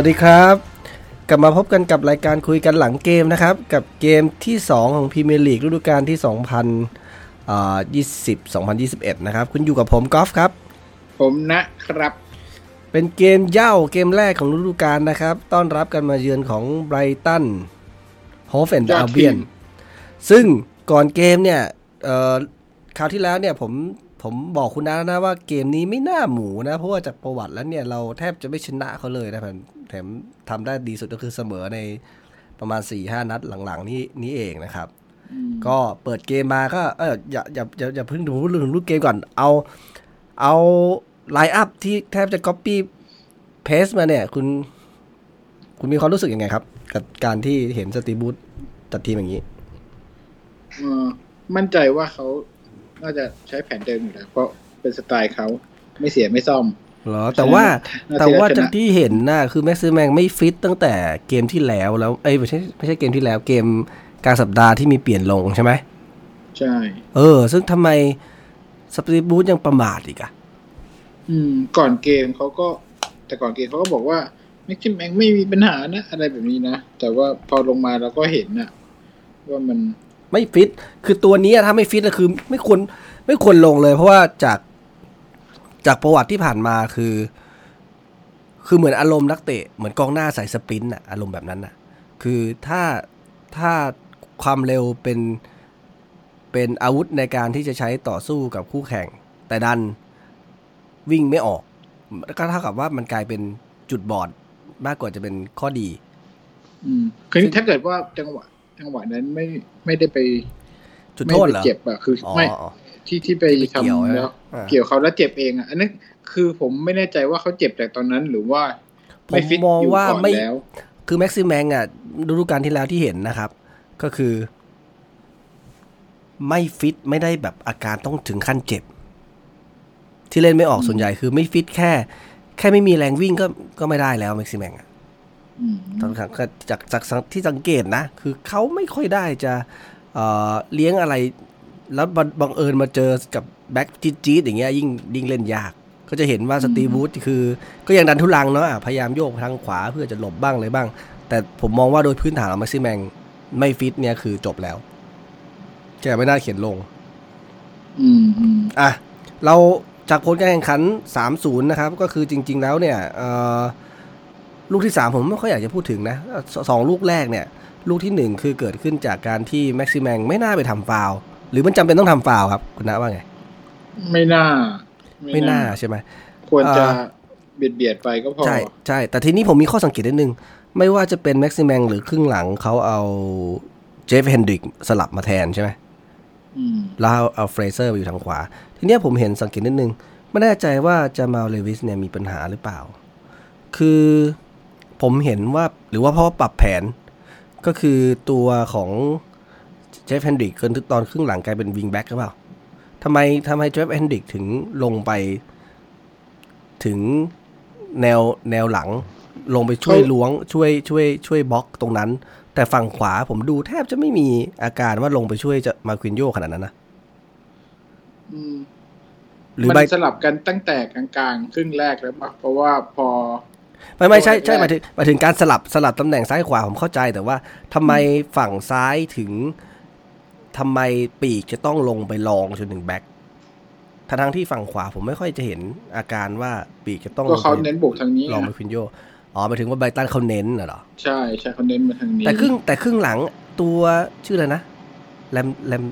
วัสดีครับ กลับมาพบกันกับรายการคุยกันหลังเกมนะครับ กับเกมที่ 2 ของพรีเมียร์ลีกฤดูกาลที่ 2020 2021 นะครับ คุณอยู่กับผมกอล์ฟครับ ผมนะครับ เป็นเกมเย่าเกมแรกของฤดูกาลนะครับ ต้อนรับกันมาเยือนของไบรตันโฮเฟนยออาดเบียนทีมซึ่งก่อนเกมเนี่ยเอ่อคราวที่แล้วเนี่ยผม ผมบอกคุณนะนะว่าเกมนี้ไม่น่าหมูนะ เพราะว่าจากประวัติแล้วเนี่ยเราแทบจะไม่ชนะเขาเลยนะแถมแถมทำได้ดีสุดก็คือเสมอในประมาณ4ี่ห้านัดหลังๆ นี้นี้เองนะครับ ก็เปิดเกมมาก็เอออย่าอย่าอย่าอย่าเพิ่งดูเรื่องของรูปเกมก่อน เอาเอาไลน์อัพที่แทบจะ Copy Paste มาเนี่ย คุณ คุณมีความรู้สึกยังไงครับ กับการที่เห็นสตีบูธจัดทีมอย่างนี้เอ่อมั่นใจว่าเขา น่าจะใช้แผนเดิมอยู่แล้วเพราะเป็นสไตล์เขาไม่เสียไม่ซ่อมเหรอแต่ว่าน่าจะแต่ว่าชนะจากที่เห็นน่ะคือแม็กซ์แมงไม่ฟิตตั้งแต่เกมที่แล้วแล้วเอ้ยไม่ใช่ไม่ใช่เกมที่แล้วเกมกลางสัปดาห์ที่มีเปลี่ยนลงใช่ไหมใช่ เออ ซึ่งทำไมสตีบูธยังประมาทอีกอะอืม ก่อนเกมเขาก็ แต่ก่อนเกมเขาก็บอกว่าแม็กซิมแองไม่มีปัญหานะ อะไรแบบนี้นะ แต่ว่าพอลงมาเราก็เห็นนะว่ามัน ไม่ฟิต คือตัวนี้ถ้าไม่ฟิตก็คือ ไม่ควรไม่ควรลงเลย เพราะว่าจากจากประวัติที่ผ่านมาคือ คือเหมือนอารมณ์นักเตะ เหมือนกองหน้าใส่สปรินต์อะอารมณ์แบบนั้นอะคือถ้าถ้าความเร็วเป็นเป็นอาวุธในการที่จะใช้ต่อสู้กับคู่แข่ง แต่ดันวิ่งไม่ออก ก็เท่ากับว่ามันกลายเป็นจุดบอดมากกว่าจะเป็นข้อดี อืมคือถ้าเกิดว่าจังหวะ จังหวะนั้นไม่ไม่ได้ไปจุดไม่โทษไปเหรอเจ็บอะคืออ๋อไม่อ๋อที่ที่ไปที่ไปเกี่ยวทำใช่ไหมแล้วอ่าเกี่ยวเขาแล้วเจ็บเองอะอันนั้นคือผมไม่แน่ใจว่าเขาเจ็บแต่ตอนนั้นหรือว่าไม่ฟิตผมมองอยู่ว่าก่อนไม่แล้ว คือแม็กซิมแมงอะฤดูกาลที่แล้วที่เห็นนะครับ ก็คือ ไม่ฟิตไม่ได้แบบอาการต้องถึงขั้นเจ็บ ที่เล่นไม่ออกส่วนใหญ่คือไม่ฟิตแค่ แค่ไม่มีแรงวิ่งก็ก็ไม่ได้แล้วแม็กซิมแมงอะ อืมจากจากจากจากจากที่สังเกตนะ คือเขาไม่ค่อยได้จะเอ่อเลี้ยงอะไร แล้วบังบังเอิญมาเจอกับแบ็กจี๊ดๆอย่างเงี้ยยิ่งยิ่งเล่นยาก ก็จะเห็นว่าสตีวูดคือก็ยังดันทุลังเนาะอะพยายามโยกทางขวาเพื่อจะหลบบ้างเลยบ้าง แต่ผมมองว่าโดยพื้นฐานของแม็กซิแมงไม่ฟิตเนี่ยคือจบแล้วแกไม่น่าเขียนลงอืมอืมอะเราจากผลการแข่งขัน 3-0 นะครับ ก็คือจริง ๆ แล้วเนี่ย เอ่อ ลูกที่ 3 ผมไม่ค่อยอยากจะพูดถึงนะสสองลูกแรกเนี่ย ลูกทีหนึ่1 คือเกิดขึ้นจากการที่แม็กซิแมงไม่น่าไปทำฟาวล์หรือมันจำเป็นต้องทำฟาวล์ครับ คุณนะว่าไง ไม่น่า ไม่น่าใช่ไหมควรจะอ่าเบียดเบียดไปก็พอ ใช่ใช่แต่ทีนี้ผมมีข้อสังเกตนิดนึง ไม่ว่าจะเป็นแม็กซิแมงหรือครึ่งหลังเขาเอาเจฟเฮนดริกสลับมาแทนใช่ไหมอืมแล้วเอาเอาเฟรเซอร์ไปอยู่ทางขวา ทีเนี้ยผมเห็นสังเกตนิดนึง ไม่แน่ใจว่าจะจามาลลูอิสเนี่ยมีปัญหาหรือเปล่า คือ ผมเห็นว่าหรือว่าเพราะว่าปรับแผน ก็คือตัวของเจฟเฮนดริกเกินตอนครึ่งหลังกลายเป็นวิงแบ็กหรือเปล่าทำไมทำไมเจฟเฮนดริกถึงลงไป ถึงแนวแนวหลัง ลงไปช่วยล้วงช่วยช่วยช่วยบล็อกตรงนั้น แต่ฝั่งขวาผมดูแทบจะไม่มีอาการว่าลงไปช่วยจะมาควินโยขนาดนั้นนะอืมหรือมันใบสลับกันตั้งแต่กลางๆ ครึ่งแรกแล้วปะเพราะว่าพอ ไม่ไม่ใช่ใช่หแรมากยถึงหมายถึงการสลับสลับตำแหน่งซ้ายขวาผมเข้าใจแต่ว่าทำไมฝั่งซ้ายถึงทำไมปีกจะต้องลงไปลองจนถึงแบ็คทั้งๆที่ฝั่งขวาผมไม่ค่อยจะเห็นอาการว่าปีกจะต้องก็เขาลงไปเน้นบุกทางนี้ลองไปควินโยอ๋อหมายถึงว่าไบรตันเขาเน้นน่ะเหรอใช่ใช่เขาเน้นมาทางนี้แต่ครึ่งแต่ครึ่งหลังตัวชื่ออะไรนะแลมแลม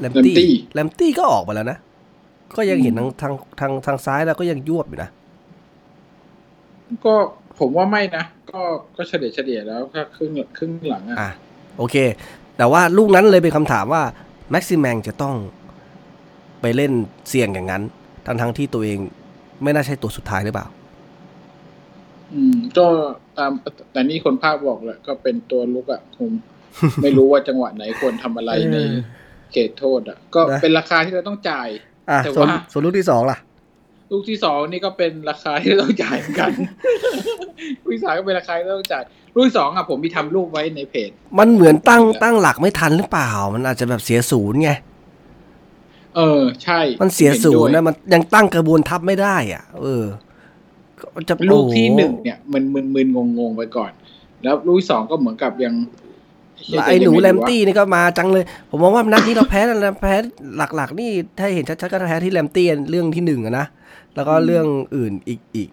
แลมแลมตี้ตี้แลมตี้ก็ออกมาแล้วนะก็ยังเห็นอืทางมทางทางทางซ้ายแล้วก็ยังยวบอยู่นะ ก็ผมว่าไม่นะ ก็ก็เฉลี่ยเฉลี่ยแล้วถ้าครึ่งครึ่งหลังอะอะโอเค แต่ว่าลูกนั้นเลยเป็นคำถามว่าแม็กซิแมงจะต้องไปเล่นเสี่ยงอย่างนั้น ทั้งทั้งๆที่ตัวเองไม่น่าใช่ตัวสุดท้ายหรือเปล่า อืม ก็ตามแต่นี่คนภาพบอกแหละก็เป็นตัวลุกอะคงไม่รู้ว่าจังหวะไหนควรทำอะไรในเออเขตโทษอะก็นะเป็นราคาที่เราต้องจ่ายอะแต่ส่วนว่าส่วนลูกที่สองล่ะ ลูกที่สองนี่ก็เป็นราคาที่เราต้องจ่ายเหมือนกันลูกที่สามก็เป็นราคาที่เราต้องจ่ายลูกที่สองอะผมมีทำรูปไว้ในเพจ มันเหมือนตั้งตั้งหลักไม่ทันหรือเปล่า มันอาจจะแบบเสียศูนย์ไงเออ ใช่ มันเสียห็ศูด้วนย์นะมันยังตั้งกระบวนทัพไม่ได้ อะ เออจะลูกที่โอ้โหนึ่งเนี่ย มันมึนมึนงงงๆไปก่อน แล้วลูกที่สองก็เหมือนกับยังแล้วไอ้หนูจะยังแลงมวะตี้นี่ก็มาจังเลย ผมมองว่านัดนี้เราแพ้แล้วแพ้หลัก ๆ นี่ถ้าเห็นชัดๆก็แพ้ที่แลมตี้เรื่องที่หนึ่งอะนะ แล้วก็เรื่องอื่นอีกอีก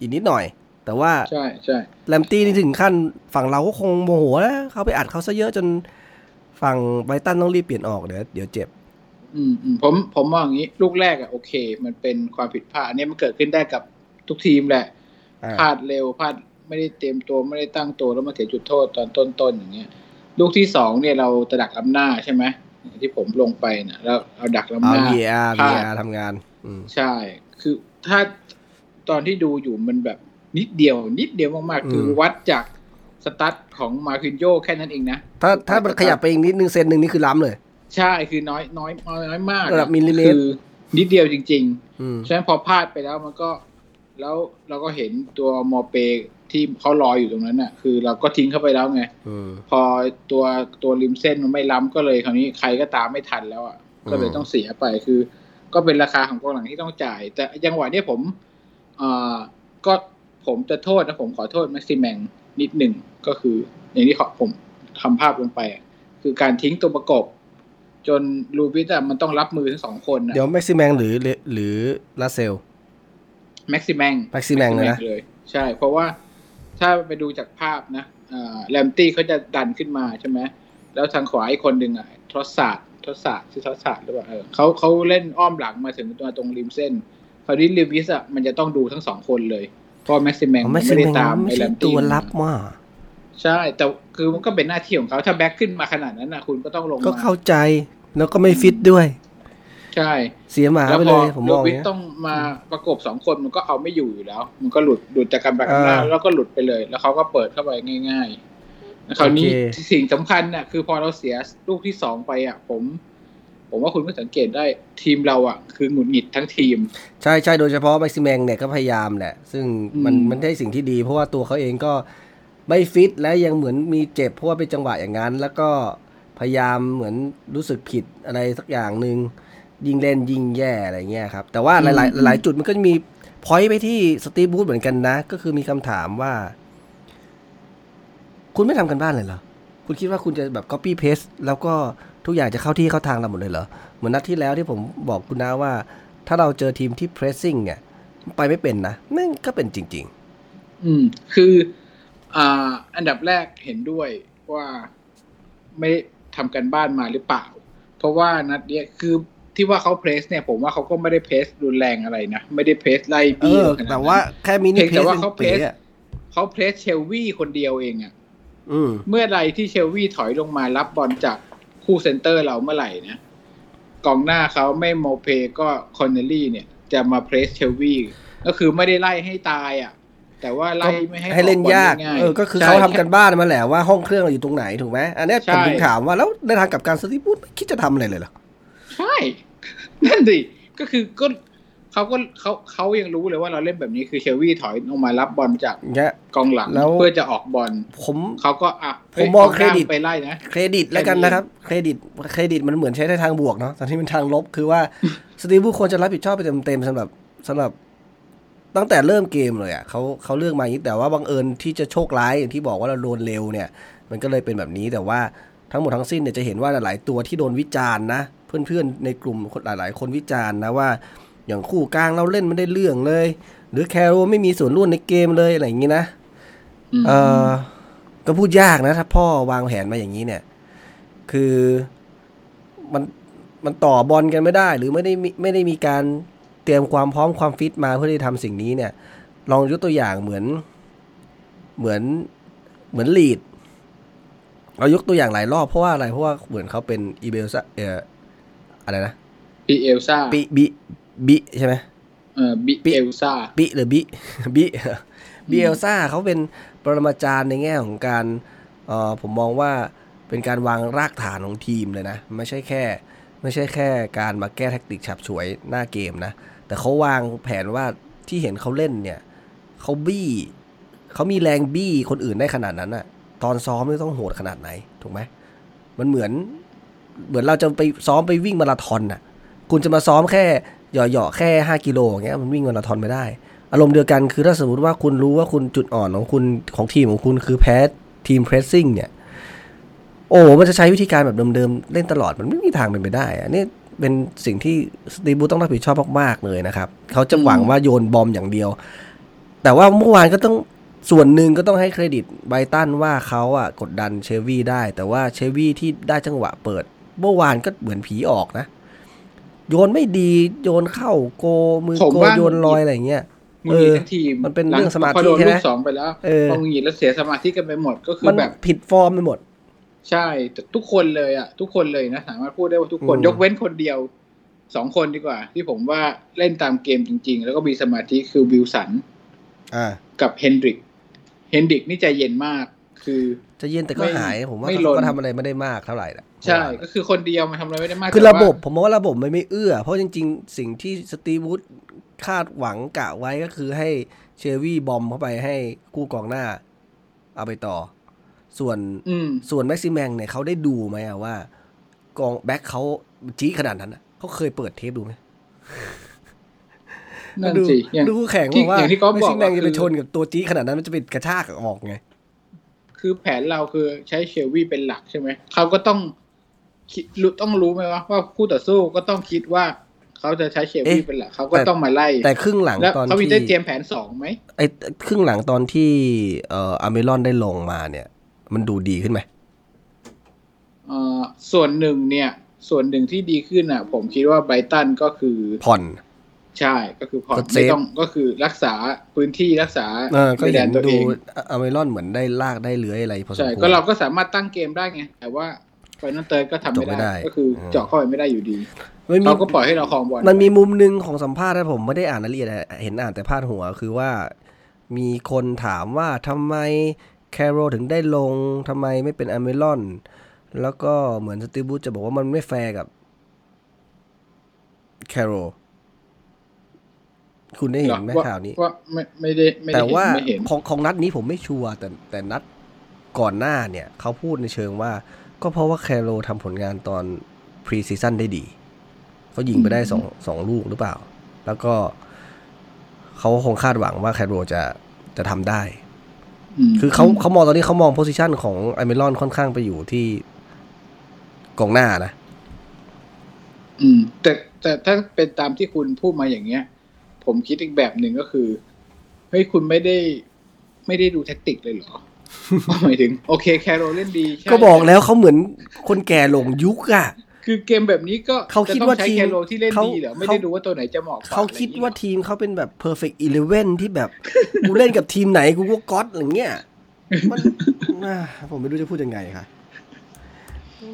อีกนิดหน่อย แต่ว่าใช่ใช่แลมตี้นี่ถึงขั้นฝั่งเราก็คงโมโหนะเขาไปอัดเขาซะเยอะจนฝั่งไบรตันต้องรีบเปลี่ยนออกเดี๋ยวเดี๋ยวเจ็บอืมอืมผมผมมองอย่างนี้ ลูกแรกอะโอเค มันเป็นความผิดพลาดอันนี้มันเกิดขึ้นได้กับทุกทีมแหละอ่าพลาดเร็วพลาดไม่ได้เตรียมตัวไม่ได้ตั้งตัวแล้วมาเสียจุดโทษตอนต้นๆอย่างเงี้ย ลูกที่สองเนี่ยเราจะดักล้ำหน้าใช่ไหม ที่ผมลงไปนะแล้วเอาดักล้ำเอาหน้า VR พลาด VR ทำงานอืมใช่ คือถ้าตอนที่ดูอยู่มันแบบนิดเดียว นิดเดียวมากอืมๆคือวัดจากสตาร์ทของมาร์กินโญแค่นั้นเองนะ ถ้าถ้ามันขยับไปอีกนิดนึงเซนหนึ่งนี่คือล้ำเลย ใช่คือน้อยน้อยน้อยน้อยมากระดับมิลลิเมตรคือนิดเดียวจริงอืมๆฉะนั้นพอพลาดไปแล้วมันก็ แล้วเราก็เห็นตัวมอเป ที่เขารออยู่ตรงนั้นน่ะ คือเราก็ทิ้งเข้าไปแล้วไงอืมพอตัวตัวริมเส้นมันไม่ล้ำก็เลยคราวนี้ใครก็ตามไม่ทันแล้วอะก็เลยอืมต้องเสียไปคือ ก็เป็นราคาของกองหลังที่ต้องจ่าย แต่จังหวะเนี้ยผมอ่าก็ผมจะโทษนะผมขอโทษแม็กซิแมงนิดหนึ่งก็คือ อย่างที่ขอผมทำภาพลงไปอะคือการทิ้งตัวประกบ จนลูอิสอะมันต้องรับมือทั้งสองคนนะเดี๋ยวแม็กซิแมงหรือหรือลาเซลแม็กซิแมงแม็กซิแมงเลยนะเลยใช่ เพราะว่า ถ้าไปดูจากภาพนะแลมป์ตีย์เขาจะดันขึ้นมาใช่ไหมแล้วทางขวาอีกคนหนึ่งอะทศศาสตร์ทศศาสตร์ชื่อทศศาสตร์หรือเปล่าเออเขาเขาเล่นอ้อมหลังมาถึงตัวตรงริมเส้นคราวนี้ลิวิสอะมันจะต้องดูทั้งสองคนเลยเพราะแม็กซิแมงแม็กซิไม่แมได้งตามไม่ไอ้แรใช่มตัตี้วรับว่าใช่ แต่คือมันก็เป็นหน้าที่ของเขาถ้าแบ็คขึ้นมาขนาดนั้นนะคุณก็ต้องลงก็มาเข้าใจแล้วก็ไม่ฟิตด้วย ใช่ เสียหมาแล้วไปพเลอยผมมลูองอวิย่างสเงี้ยต้องมาประกบสองคนมันก็เอาไม่อยู่อยู่แล้ว มันก็หลุดหลุดจากการแบกอำนาจอ่าแล้วก็หลุดไปเลย แล้วเขาก็เปิดเข้าไปง่ายๆคราวนี้โอเคสิ่งสำคัญน่ะคือพอเราเสียลูกที่สองไปอะ ผม ผมว่าคุณก็สังเกตได้ทีมเราอะ คือหงุดหงิดทั้งทีม ใช่ใช่โดยเฉพาะแม็กซิแมงเนี่ยก็พยายามแหละ ซึ่งมันอืมมันได้สิ่งที่ดี เพราะว่าตัวเขาเองก็ไม่ฟิตและยังเหมือนมีเจ็บเพราะว่าเป็นจังหวะอย่างนั้น แล้วก็พยายามเหมือนรู้สึกผิดอะไรสักอย่างหนึ่ง ยิงเล่นยิงแย่อะไรเงี้ยครับ แต่ว่าหลายๆหลายๆจุดมันก็จะมีพอยต์ไปที่สตีฟบูธเหมือนกันนะ ก็คือมีคำถามว่า คุณไม่ทำกันบ้านเลยเหรอ คุณคิดว่าคุณจะแบบ copy paste แล้วก็ทุกอย่างจะเข้าที่เข้าทางเราหมดเลยเหรอ เหมือนนัดที่แล้วที่ผมบอกคุณนะว่า ถ้าเราเจอทีมที่ pressing เนี่ยไปไม่เป็นนะนั่นก็เป็นจริงอืม คืออ่าอันดับแรกเห็นด้วยว่าไม่ได้ทำกันบ้านมาหรือเปล่า เพราะว่านัดเนี้ยคือ ที่ว่าเขาเพรสเนี่ยผมว่าเขาก็ไม่ได้เพรสรุนแรงอะไรนะไม่ได้เพรสไล่ๆเอบี้อเราขนาดนั้นแต่ว่าแค่มินิเพียงเพแต่สว่าเป็นเขาเพเป๋รสอะเขาเพรสเชลวี่คนเดียวเองอะอืมเมื่อไรที่เชลวี่ถอยลงมารับบอลจากคู่เซนเตอร์เราเมื่อไหร่นะกองหน้าเขาไม่โมเพก็คอนเนลลี่เนี่ย จะมาเพรสเชลวี่ก็คือไม่ได้ไล่ให้ตายอะ แต่ว่าไล่ไม่ให้ให้เล่นออบอลยากง่ายๆเออก็คือใช่เขาทำกันบ้านมาแหละว่าห้องเครื่องเราอยู่ตรงไหนถูกไหมอันเนี้ยใช่ผมถึงถามว่าแล้วในทางกลับการสตีฟบูธไม่คิดจะทำอะไรเลยเหรอ ใช่นั่นดิก็คือก็เขาก็เขาเขายังรู้เลยว่าเราเล่นแบบนี้คือเชลวี่ถอยลงมารับบอลจากเงี้ยกองหลังแล้วเพื่อจะออกบอลผมเขาก็อะผมมองฮ้ยเครดิตกหน้าไปไล่นะเครดิตแล้วกันนะครับ เครดิตเครดิตมันเหมือนใช้ในทางบวกเนาะแต่ที่เป็นทางลบคือว่าสตีฟบรูซควรจะรับผิดชอบไปเต็มๆสำหรับสำหรับตั้งแต่เริ่มเกมเลยอะเขาเขาเลือกมาอย่างนี้แต่ว่าบังเอิญที่จะโชคร้ายอย่างที่บอกว่าเราโดนเร็วเนี่ย มันก็เลยเป็นแบบนี้แต่ว่า ทั้งหมดทั้งสิ้นเนี่ยจะเห็นว่าหลายๆตัวที่โดนวิจารณ์นะ เพื่อนๆในกลุ่มหลายๆ คนวิจารณ์นะว่า อย่างคู่กลางเราเล่นไม่ได้เรื่องเลย หรือแคโรไม่มีส่วนร่วมในเกมเลยอะไรอย่างนี้นะมเออก็พูดยากนะ ถ้าพ่อวางแผนมาอย่างนี้เนี่ย คือมันมันต่อบอลกันไม่ได้ หรือไม่ได้มีไม่ได้มีการเตรียมความพร้อมความฟิตมาเพื่อที่จะทำสิ่งนี้เนี่ย ลองยกตัวอย่างเหมือน เหมือนเหมือนลีด เรายกตัวอย่างหลายรอบเพราะว่าอะไรเพราะว่าเหมือนเขาเป็นอีเบียลซาเอออะไรนะบิเอลซ่าบิบิบิใช่ไหมเออบิบิเอลซ่าบิหรือบิบิบิเอลซ่าเขาเป็นปรมาจารย์ในแง่ของการเอ่อผมมองว่าเป็นการวางรากฐานของทีมเลยนะ ไม่ใช่แค่ ไม่ใช่แค่การมาแก้แท็กติกฉาบฉวยหน้าเกมนะ แต่เขาวางแผนว่าที่เห็นเขาเล่นเนี่ยเขาบี้เขามีแรงบี้คนอื่นได้ขนาดนั้นอะ ตอนซ้อมนี่ต้องโหดขนาดไหนถูกไหมมันเหมือนเหมือนเราจะไปซ้อมไปวิ่งมาราธอนน่ะ คุณจะมาซ้อมแค่หยาะๆแค่ห้ากิโลอย่างเงี้ยมันวิ่งมาราธอนไม่ได้ อารมณ์เดียวกันคือถ้าสมมติว่าคุณรู้ว่าคุณจุดอ่อนของคุณของทีมของคุณคือแพ้ทีมเพรสซิ่งเนี่ย โอ้มันจะใช้วิธีการแบบเดิมๆเล่นตลอดมันไม่มีทางเป็นไปได้อะนี่เป็นสิ่งที่สตีบูต้องรับผิดชอบมากๆเลยนะครับ เขาจะหวังว่าโยนบอมอย่างเดียว แต่ว่าเมื่อวานก็ต้อง ส่วนหนึ่งก็ต้องให้เครดิตไบรตันว่าเขาอะกดดันเชลวีได้ แต่ว่าเชลวีที่ได้จังหวะเปิด เมื่อวานก็เหมือนผีออกนะ โยนไม่ดีโยนเข้าโกมือผมโกว่าโยนลอยอะไรอย่างเงี้ยหงุดหงิดทั้งทีมมันเป็นเรื่องสมาธิพอโดนใช่ไหมลูกสองไปแล้วเออพอหงุดหงิดแล้วเสียสมาธิกันไปหมดก็คือมันแบบผิดฟอร์มไปหมด ใช่แต่ทุกคนเลยอะ ทุกคนเลยนะสามารถพูดได้ว่าทุกคนอืมยกเว้นคนเดียวสองคนดีกว่า ที่ผมว่าเล่นตามเกมจริง ๆ แล้วก็มีสมาธิคือวิลสันอ่ากับเฮนดริก เฮนดริกนี่ใจเย็นมาก คือจะเย็นแต่ก็ไม่หายผมว่าไม่เขาลนก็ทำอะไรไม่ได้มากเท่าไหร่ละใช่ ก็คือคนเดียวมันทำอะไรไม่ได้มากคือแต่ระว่าบบผมมองว่าระบบมันไม่เอื้อ เพราะจริง ๆ สิ่งที่สตีวูดคาดหวังกะไว้ก็คือให้เชลวี่บอมเข้าไปให้กู้กองหน้า เอาไปต่อ ส่วนอืมส่วนแม็กซิแมงเนี่ยเขาได้ดูไหมอะว่า กองแบ็คเขาจี้ขนาดนั้นอะเขาเคยเปิดเทปดูไหม นั่นดูสิอย่างดูแข่งที่ว่าอย่างที่ก๊อฟแม็กบอกซิแมงอะจะไปคือชนกับตัวจี้ขนาดนั้นมันจะเป็นกระชากออกไง คือแผนเราคือใช้เชลวีเป็นหลักใช่ไหม เขาก็ต้องคิดรู้ต้องรู้ไหมว่าว่าคู่ต่อสู้ก็ต้องคิดว่า เขาจะใช้เชลวีเอ๊ะเป็นหลักเขาก็แต่ต้องมาไล่ แต่ครึ่งหลังแล้วตอนเขามีที่ได้เตรียมแผนสองไหมไอ้ครึ่งหลังตอนที่เอ่ออัลมิรอนได้ลงมาเนี่ย มันดูดีขึ้นไหมเอ่อส่วนหนึ่งเนี่ย ส่วนหนึ่งที่ดีขึ้นอะ ผมคิดว่าไบรตันก็คือผ่อน ใช่ก็คือผ่อนก็เซฟไม่ต้องก็คือรักษาพื้นที่รักษาเออก็ในแดเห็นนตัวดูเองอัลมิรอนเหมือนได้ลากได้เลื้อยอะไรพอสมใช่ควรก็เราก็สามารถตั้งเกมได้ไง แต่ว่า final third ก็ทำไม่จบไม่ได้ได้ ก็คืออมเจาะเข้าไปไม่ได้อยู่ดีมันมีเขาก็ปล่อยให้เราครองบอลมันมีมุมหนึ่งของสัมภาษณ์นะผมไม่ได้อ่านรายละเอียดอะเห็นอ่านแต่พาดหัวคือว่า มีคนถามว่าทำไมแคร์โรลล์ถึงได้ลงทำไมไม่เป็นอัลมิรอนแล้วก็เหมือนสตีฟบรูซจะบอกว่ามันไม่แฟร์กับแคร์โรลล์ คุณได้เห็นไหมว่าข่าวนี้ว่าไม่ไม่ได้ไม่ได้แต่เห็นว่าไม่เห็นของของนัดนี้ผมไม่ชัวร์แต่แต่นัดก่อนหน้าเนี่ย เขาพูดในเชิงว่า ก็เพราะว่าแคร์โรลล์ทำผลงานตอน pre-season ได้ดี เขายิงไปได้สองสองลูกหรือเปล่า แล้วก็เขาคงคาดหวังว่าแคร์โรลล์จะจะทำได้มคือเขาเขามองตอนนี้เขามอง position ของอัลมิรอนค่อนข้างไปอยู่ที่กองหน้านะ อืม แต่แต่ถ้าเป็นตามที่คุณพูดมาอย่างเงี้ย ผมคิดอีกแบบหนึ่งก็คือเฮ้ยคุณไม่ได้ไม่ได้ดูแท็กติกเลยเหรอหมายถึง โอเคแคร์โรลล์เล่นดีใช่ก็บอกแล้วเขาเหมือนคนแก่หลงยุคอะคือเกมแบบนี้ก็เขาคิดว่าจะต้องใช้ทีมแคโรที่เล่นเขาดีเหรอไม่เขาได้ดูว่าตัวไหนจะเหมาะกว่าเขาคิดอะไรอย่งงี้ว่าหรอทีมเขาเป็นแบบ perfect eleven ที่แบบกูเล่นกับทีมไหนกูก็ก๊อตอย่างเงี้ยมันอ่าผมไม่รู้จะพูดยังไงค่ะ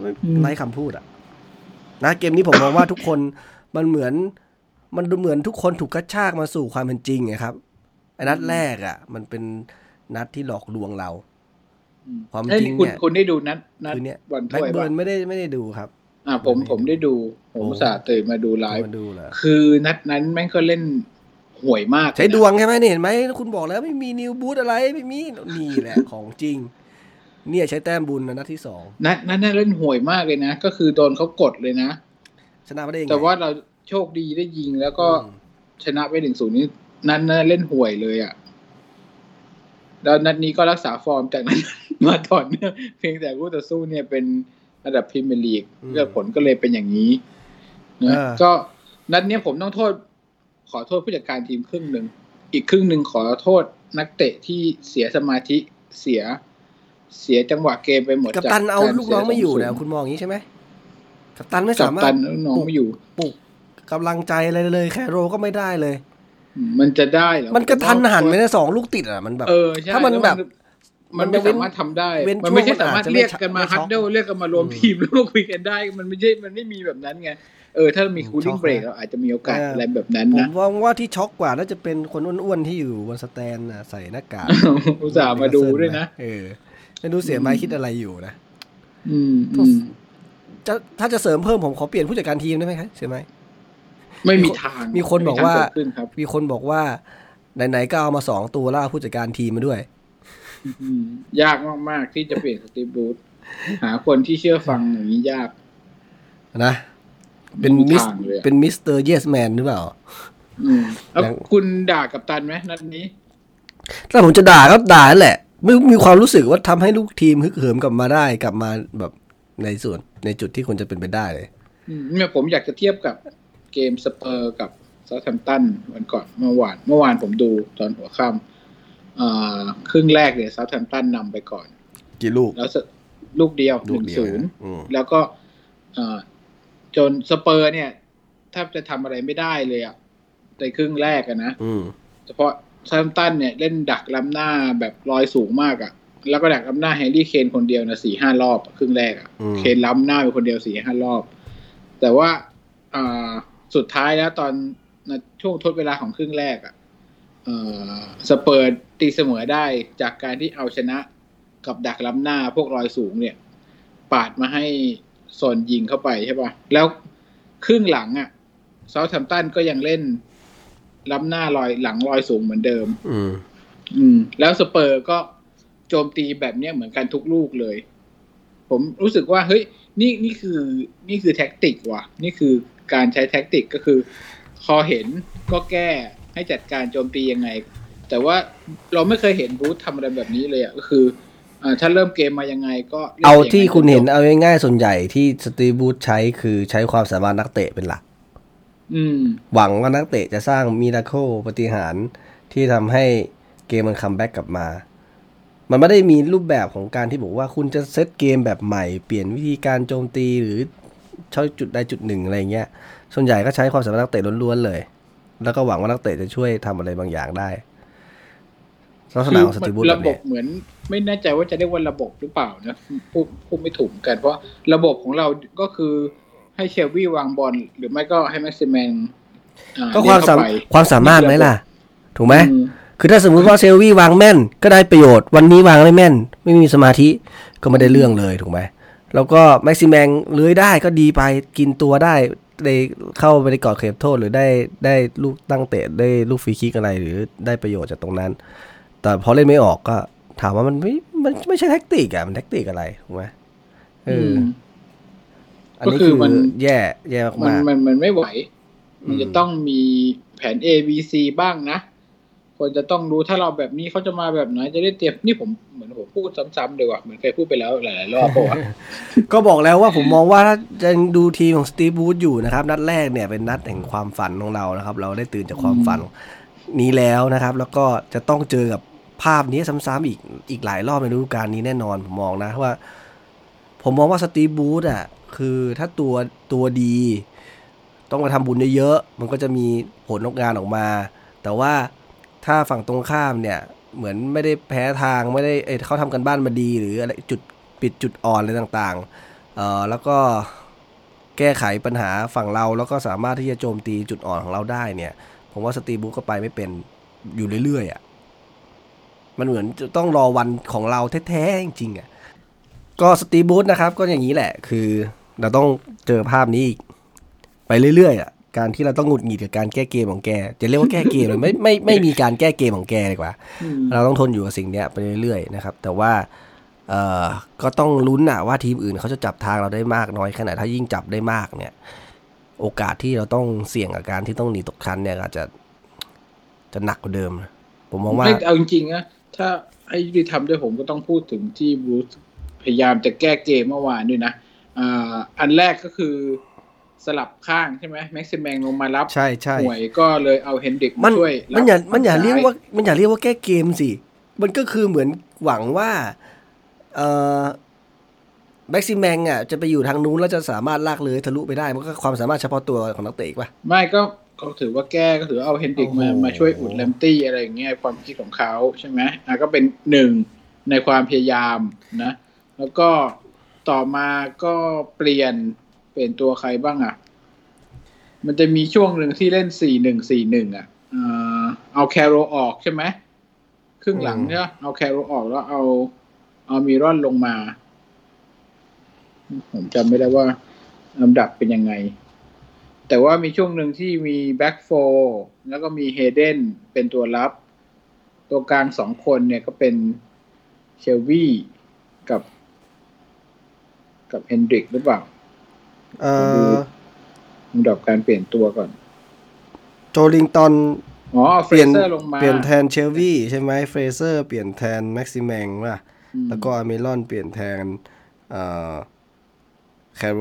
ไม่ไร้คำพูดอะนะเกมนี้ผมมองว่าทุกคนมันเหมือน มันดูเหมือนทุกคนถูกกระชากมาสู่ความเป็นจริงไงครับไอ้นัดแรกอะมันเป็นนัดที่หลอกลวงเราอืมความเอ้ยจริงคุณเนี่ยคุณได้ดูนัดนัดคือเนี้ยบอลแบ็ถ้กวยเบิป่ะร์นไม่ได้ไม่ได้ดูครับ อ่าผมผมได้ดู ผมโอ้อุตสาห์ตื่นมาดูไลฟ์มาดูเหรอคือนัดนั้นแม่งก็เล่นห่วยมาก ใช้เลยนะดวงใช่ไหมเนี่ยเห็นไหมคุณบอกแล้วไม่มีนิวบูธอะไรไม่มีนี่แหละของจริง เนี่ยใช้แต้มบุญนะนัดที่สองนัดนั้นน่ะเล่นห่วยมากเลยนะ ก็คือโดนเขากดเลยนะชนะไม่ได้ยังไงแต่ว่าเรา โชคดีได้ยิงแล้วก็อืมชนะไปหนึ่งศูนย์นี่นัดนั้นเล่นห่วยเลยอะ่ะ แล้วนัดนี้ก็รักษาฟอร์มจากนั้น มาต่อเนื่องเพียงแต่คู่ต่อสู้เนี่ยเป็นระดับพรีเมียร์ลีกเลือกผลก็เลยเป็นอย่างนี้นะก็นัดเนี้ยผมต้องโทษ ขอโทษผู้จัดการทีมครึ่งหนึ่งอีกครึ่งหนึ่งขอโทษนักเตะที่เสียสมาธิเสีย เสียจังหวะเกมไปหมดกัปตันเอาจลูกน้องไม่อยู่เสีนะสคุณมองอย่างนี้ใช่ไหมกัปตันไม่กัสาปมารตัถนลูกน้องไม่อยู่ปลุก กำลังใจอะไรเลย แคโรก็ไม่ได้เลย มันจะได้เหรอมันกระทันหันไปนะสองลูกติดอะมันแบบ เออใช่ถ้ามันล้วแบบ มันไม่สามารถทำได้เว้นมันไม่ช่ใช่วงมันสามารถอาจจะไม่เรียกกันมาไม่ช็ฮัอกดเดิลเรียกกันมารวมอืมทีมแล้วมาคุยกันได้ มันไม่ใช่มันไม่มีแบบนั้นไงเออถ้ามีอืมคูลิ่งช็อกเบรกนะเราอาจจะมีโอกาสเออออะไรแบบนั้นผมนะมองว่าที่ช็อกกว่าน่าจะเป็นคนอ้วนๆที่อยู่บนสแตนน่ะใส่หน้ากากอุตส่าห์มาดูด้วยนะเออไม่รู้เสียไม้คิดอะไรอยู่นะ อืมอืมจะถ้าจะเสริมเพิ่มผมขอเปลี่ยนผู้จัดการทีมได้ไหมครับเสียไหม ไม่มีทางมีคนบอกว่าไม่มีทงเกิดขึ้นครับมีคนบอกว่า ไหนๆก็เอามาสองตัวแล้วเอาผู้จัดการทีมมาด้วยอืมยากมาก ๆ ที่จะเปลี่ยนสตีฟบรูซหาคนที่เชื่อฟังอย่างนี้ยาก นะ เป็นไม่มีมิสทางเลยอะเป็น mister yes man หรือเปล่าอืมแล้วยังคุณด่ากัปตันไหมนัดนี้ ถ้าผมจะด่าก็ด่านั่นแหละไม่มีความรู้สึกว่าทำให้ลูกทีมฮึกเหิมกลับมาได้กลับมาแบบในส่วนในจุดที่ควรจะเป็นไปได้เลยอืมเนี่ยผมอยากจะเทียบกับ เกมสเปอร์กับเซาท์แฮมป์ตันวันก่อนเมื่อวาน เมื่อวานผมดูตอนหัวค่ำอ่าครึ่งแรกเนี่ยเซาท์แฮมป์ตันนำไปก่อน กี่ลูก แล้วสลูกเดียวหลูกนึ่งเดียวศูนย์อืมแล้วก็อ่าจนสเปอร์เนี่ยแทบจะทำอะไรไม่ได้เลยอะในครึ่งแรกอะนะอืมเฉพาะซา m มตันเนี่ยเล่นดักล้ำหน้าแบบลอยสูงมากอะแล้วก็ดักล้ำหน้าแฮร์รี่เคนคนเดียวนะสี่ห้ารอบอะครึ่งแรกอะอืมเคนล้ำหน้าไปคนเดียวสี่ห้ารอบ แต่ว่าอ่า สุดท้ายแล้วตอนช่วงทดเวลาของครึ่งแรกอะเอ่อสเปอร์ตีเสมอได้จากการที่เอาชนะกับดักล้ำหน้าพวกลอยสูงเนี่ย ปาดมาให้ซอนยิงเข้าไปใช่ป่ะ แล้วครึ่งหลังอะเซาท์แฮมป์ตันก็ยังเล่นล้ำหน้าลอยหลังลอยสูงเหมือนเดิม อืม อืม แล้วสเปอร์ก็โจมตีแบบเนี้ยเหมือนกันทุกลูกเลย ผมรู้สึกว่า เฮ้ย นี่นี่คือ นี่คือแท็กติกว่ะ นี่คือ การใช้แท็กติกก็คือ พอเห็นก็แก้ให้จัดการโจมตียังไง แต่ว่าเราไม่เคยเห็นบรูซทำอะไรแบบนี้เลยอะก็คืออ่าถ้าเริ่มเกมมายังไงก็เล่นเอาอย่างที่คุณเห็นจนจบเอาง่ายๆส่วนใหญ่ที่สตีฟ บรูซใช้คือใช้ความสามารถนักเตะเป็นหลักอืมหวังว่านักเตะจะสร้าง miracle ปาฏิหาริย์ที่ทำให้เกมมัน comeback กลับมา มันไม่ได้มีรูปแบบของการที่บอกว่าคุณจะเซตเกมแบบใหม่ เปลี่ยนวิธีการโจมตีหรือ ใช้จุดใดจุดหนึ่งอะไรเงี้ย ส่วนใหญ่ก็ใช้ความสามารถนักเตะล้วนๆเลย แล้วก็หวังว่านักเตะจะช่วยทำอะไรบางอย่างได้ลักษณะของสตีบูธแบระบบบนี้เหมือนไม่แน่ใจว่าจะเรียกว่าระบบหรือเปล่านะพูดพูดไม่ถูกเหมือนกัน เพราะระบบของเราก็คือให้เชลวี่วางบอลหรือไม่ก็ให้แม็กซิแมนอ่ก็ความสามเลี้ยงเข้ไปความสามารถไหมล่ะ ถูกไหมอืมคือถ้าสมมุติว่าเซลวี่วางแม่น ก็ได้ประโยชน์ วันนี้วางไม่แม่น ไม่มีสมาธิก็ไม่ได้เรื่องเลยถูกไหม แล้วก็แม็กซิแมงเลื้อยได้ก็ดีไปกินตัวได้ได้เข้าไปในกรอบเขตโทษหรือได้ได้ลูกตั้งเตะได้ลูกฟรีคิกอะไรหรือได้ประโยชน์จากตรงนั้น แต่พอเล่นไม่ออกก็ถามว่ามันไม่มันไม่ใช่แท็กติกอะมันแท็กติกอะไรถูกไหมเอออมอันนี้ก็คืคืออมันแย่ แย่มันมากมันมันไม่ไหว มันอืมจะต้องมีแผน A B C บ้างนะ คนจะต้องรู้ถ้าเราแบบนี้เขาจะมาแบบไหนจะได้เตรียมนี่ผมเหมือนผมพูดซ้ำๆเลยว่ะเหมือนเคยพูดไปแล้วหลายๆรอบปะวะๆก็บอกแล้วว่าผมมองว่าถ้าจะดูทีมของสตี e บูธอยู่นะครับ นัดแรกเนี่ยเป็นนัดแห่งความฝันของเรานะครับ เราได้ตื่นจากความฝันนี้แล้วนะครับ แล้วก็จะต้องเจอกับภาพนี้ซ้ำๆอีกอีกหลายรอบในฤดูกาลนี้แน่นอนผมมองนะว่า ผมมองว่าสตีบูธอะคือถ้าตัวตัวดี ต้องมาทำบุญเยอะๆมันก็จะมีผลออกงานออกมา แต่ว่า ถ้าฝั่งตรงข้ามเนี่ยเหมือนไม่ได้แพ้ทางไม่ได้เเขาทำกันบ้านมาดีหรืออะไรจุดปิดจุดอ่อนอะไรต่างๆเอ่อแล้วก็แก้ไขปัญหาฝั่งเราแล้วก็สามารถที่จะโจมตีจุดอ่อนของเราได้เนี่ย ผมว่าสตีบูก็ไปไม่เป็นอยู่เรื่อยๆอะมันเหมือนจะต้องรอวันของเราแท้ๆจริงๆอะก็สตีบูธนะครับก็อย่างนี้แหละ คือเราต้องเจอภาพนี้อีกไปเรื่อยๆอะ การที่เราต้องหงุดหงิดกับการแก้เกมของแกจะเรียกว่าแก้เกมเลยไม่ไม่ไม่มีการแก้เกมของแกดีกว่าอืมเราต้องทนอยู่กับสิ่งเนี้ยไปเรื่อยๆนะครับ แต่ว่าเอ่อก็ต้องลุ้นอะว่าทีมอื่นเขาจะจับทางเราได้มากน้อยแค่ไหนถ้ายิ่งจับได้มากเนี่ย โอกาสที่เราต้องเสี่ยงกับการที่ต้องหนีตกชั้นเนี่ยอาจจะจะหนักกว่าเดิม ผมมองว่าไม่เอาจริงๆนะถ้าให้ยุติธรรมด้วยผมก็ต้องพูดถึงที่บรูซพยายามจะแก้เกมเมื่อวานด้วยนะอ่าอันแรกก็คือ สลับข้างใช่ไหมแม็กซิแมงลงมารับใช่ใช่หวยก็เลยเอาเฮนดริกมันมาช่วยมันอย่ารับมันอย่าฝั่งเรียกซ้ว่ามันอย่าเรียกว่าแก้เกมสิมันก็คือเหมือนหวังว่าเอ่อแบ็กซิแมงอะจะไปอยู่ทางนู้นแล้วจะสามารถลากเลยทะลุไปได้มันก็ความสามารถเฉพาะตัวของนักเตะอีกป่ะไม่ก็ก็ถือว่าแก้ก็ถือเอาเฮนดริกมาโอ้โหมาช่วยอุดแลมตี้อะไรอย่างเงี้ยความคิดของเขาใช่ไหมอะก็เป็นหนึ่งในความพยายามนะ แล้วก็ต่อมาก็เปลี่ยน เปลี่ยนตัวใครบ้างอะ มันจะมีช่วงหนึ่งที่เล่นสี่หนึ่งสี่หนึ่งอะเอ่อเอาแคร์โรลล์ออกใช่ไหมครึ่งหลังเนี่ยเอาแคร์โรลล์ออกแล้วเอาอัลมิรอนลงมา ผมจำไม่ได้ว่าลำดับเป็นยังไง แต่ว่ามีช่วงหนึ่งที่มี back four แล้วก็มีเฮเดนเป็นตัวรับ ตัวกลางสองคนเนี่ยก็เป็นเชลวี่กับ กับเฮนดริกหรือเปล่า เอ่อลำดับการเปลี่ยนตัวก่อน โจลิงตันอ๋อเฟเปลี่ยนเซอร์ลงมาเปลี่ยนแทนเชลวี่ใช่ไหมเฟรเซอร์เปลี่ยนแทนแม็กซิแมงว่ะอืมแล้วก็อเมรอนเปลี่ยนแทนเอ่อแคโร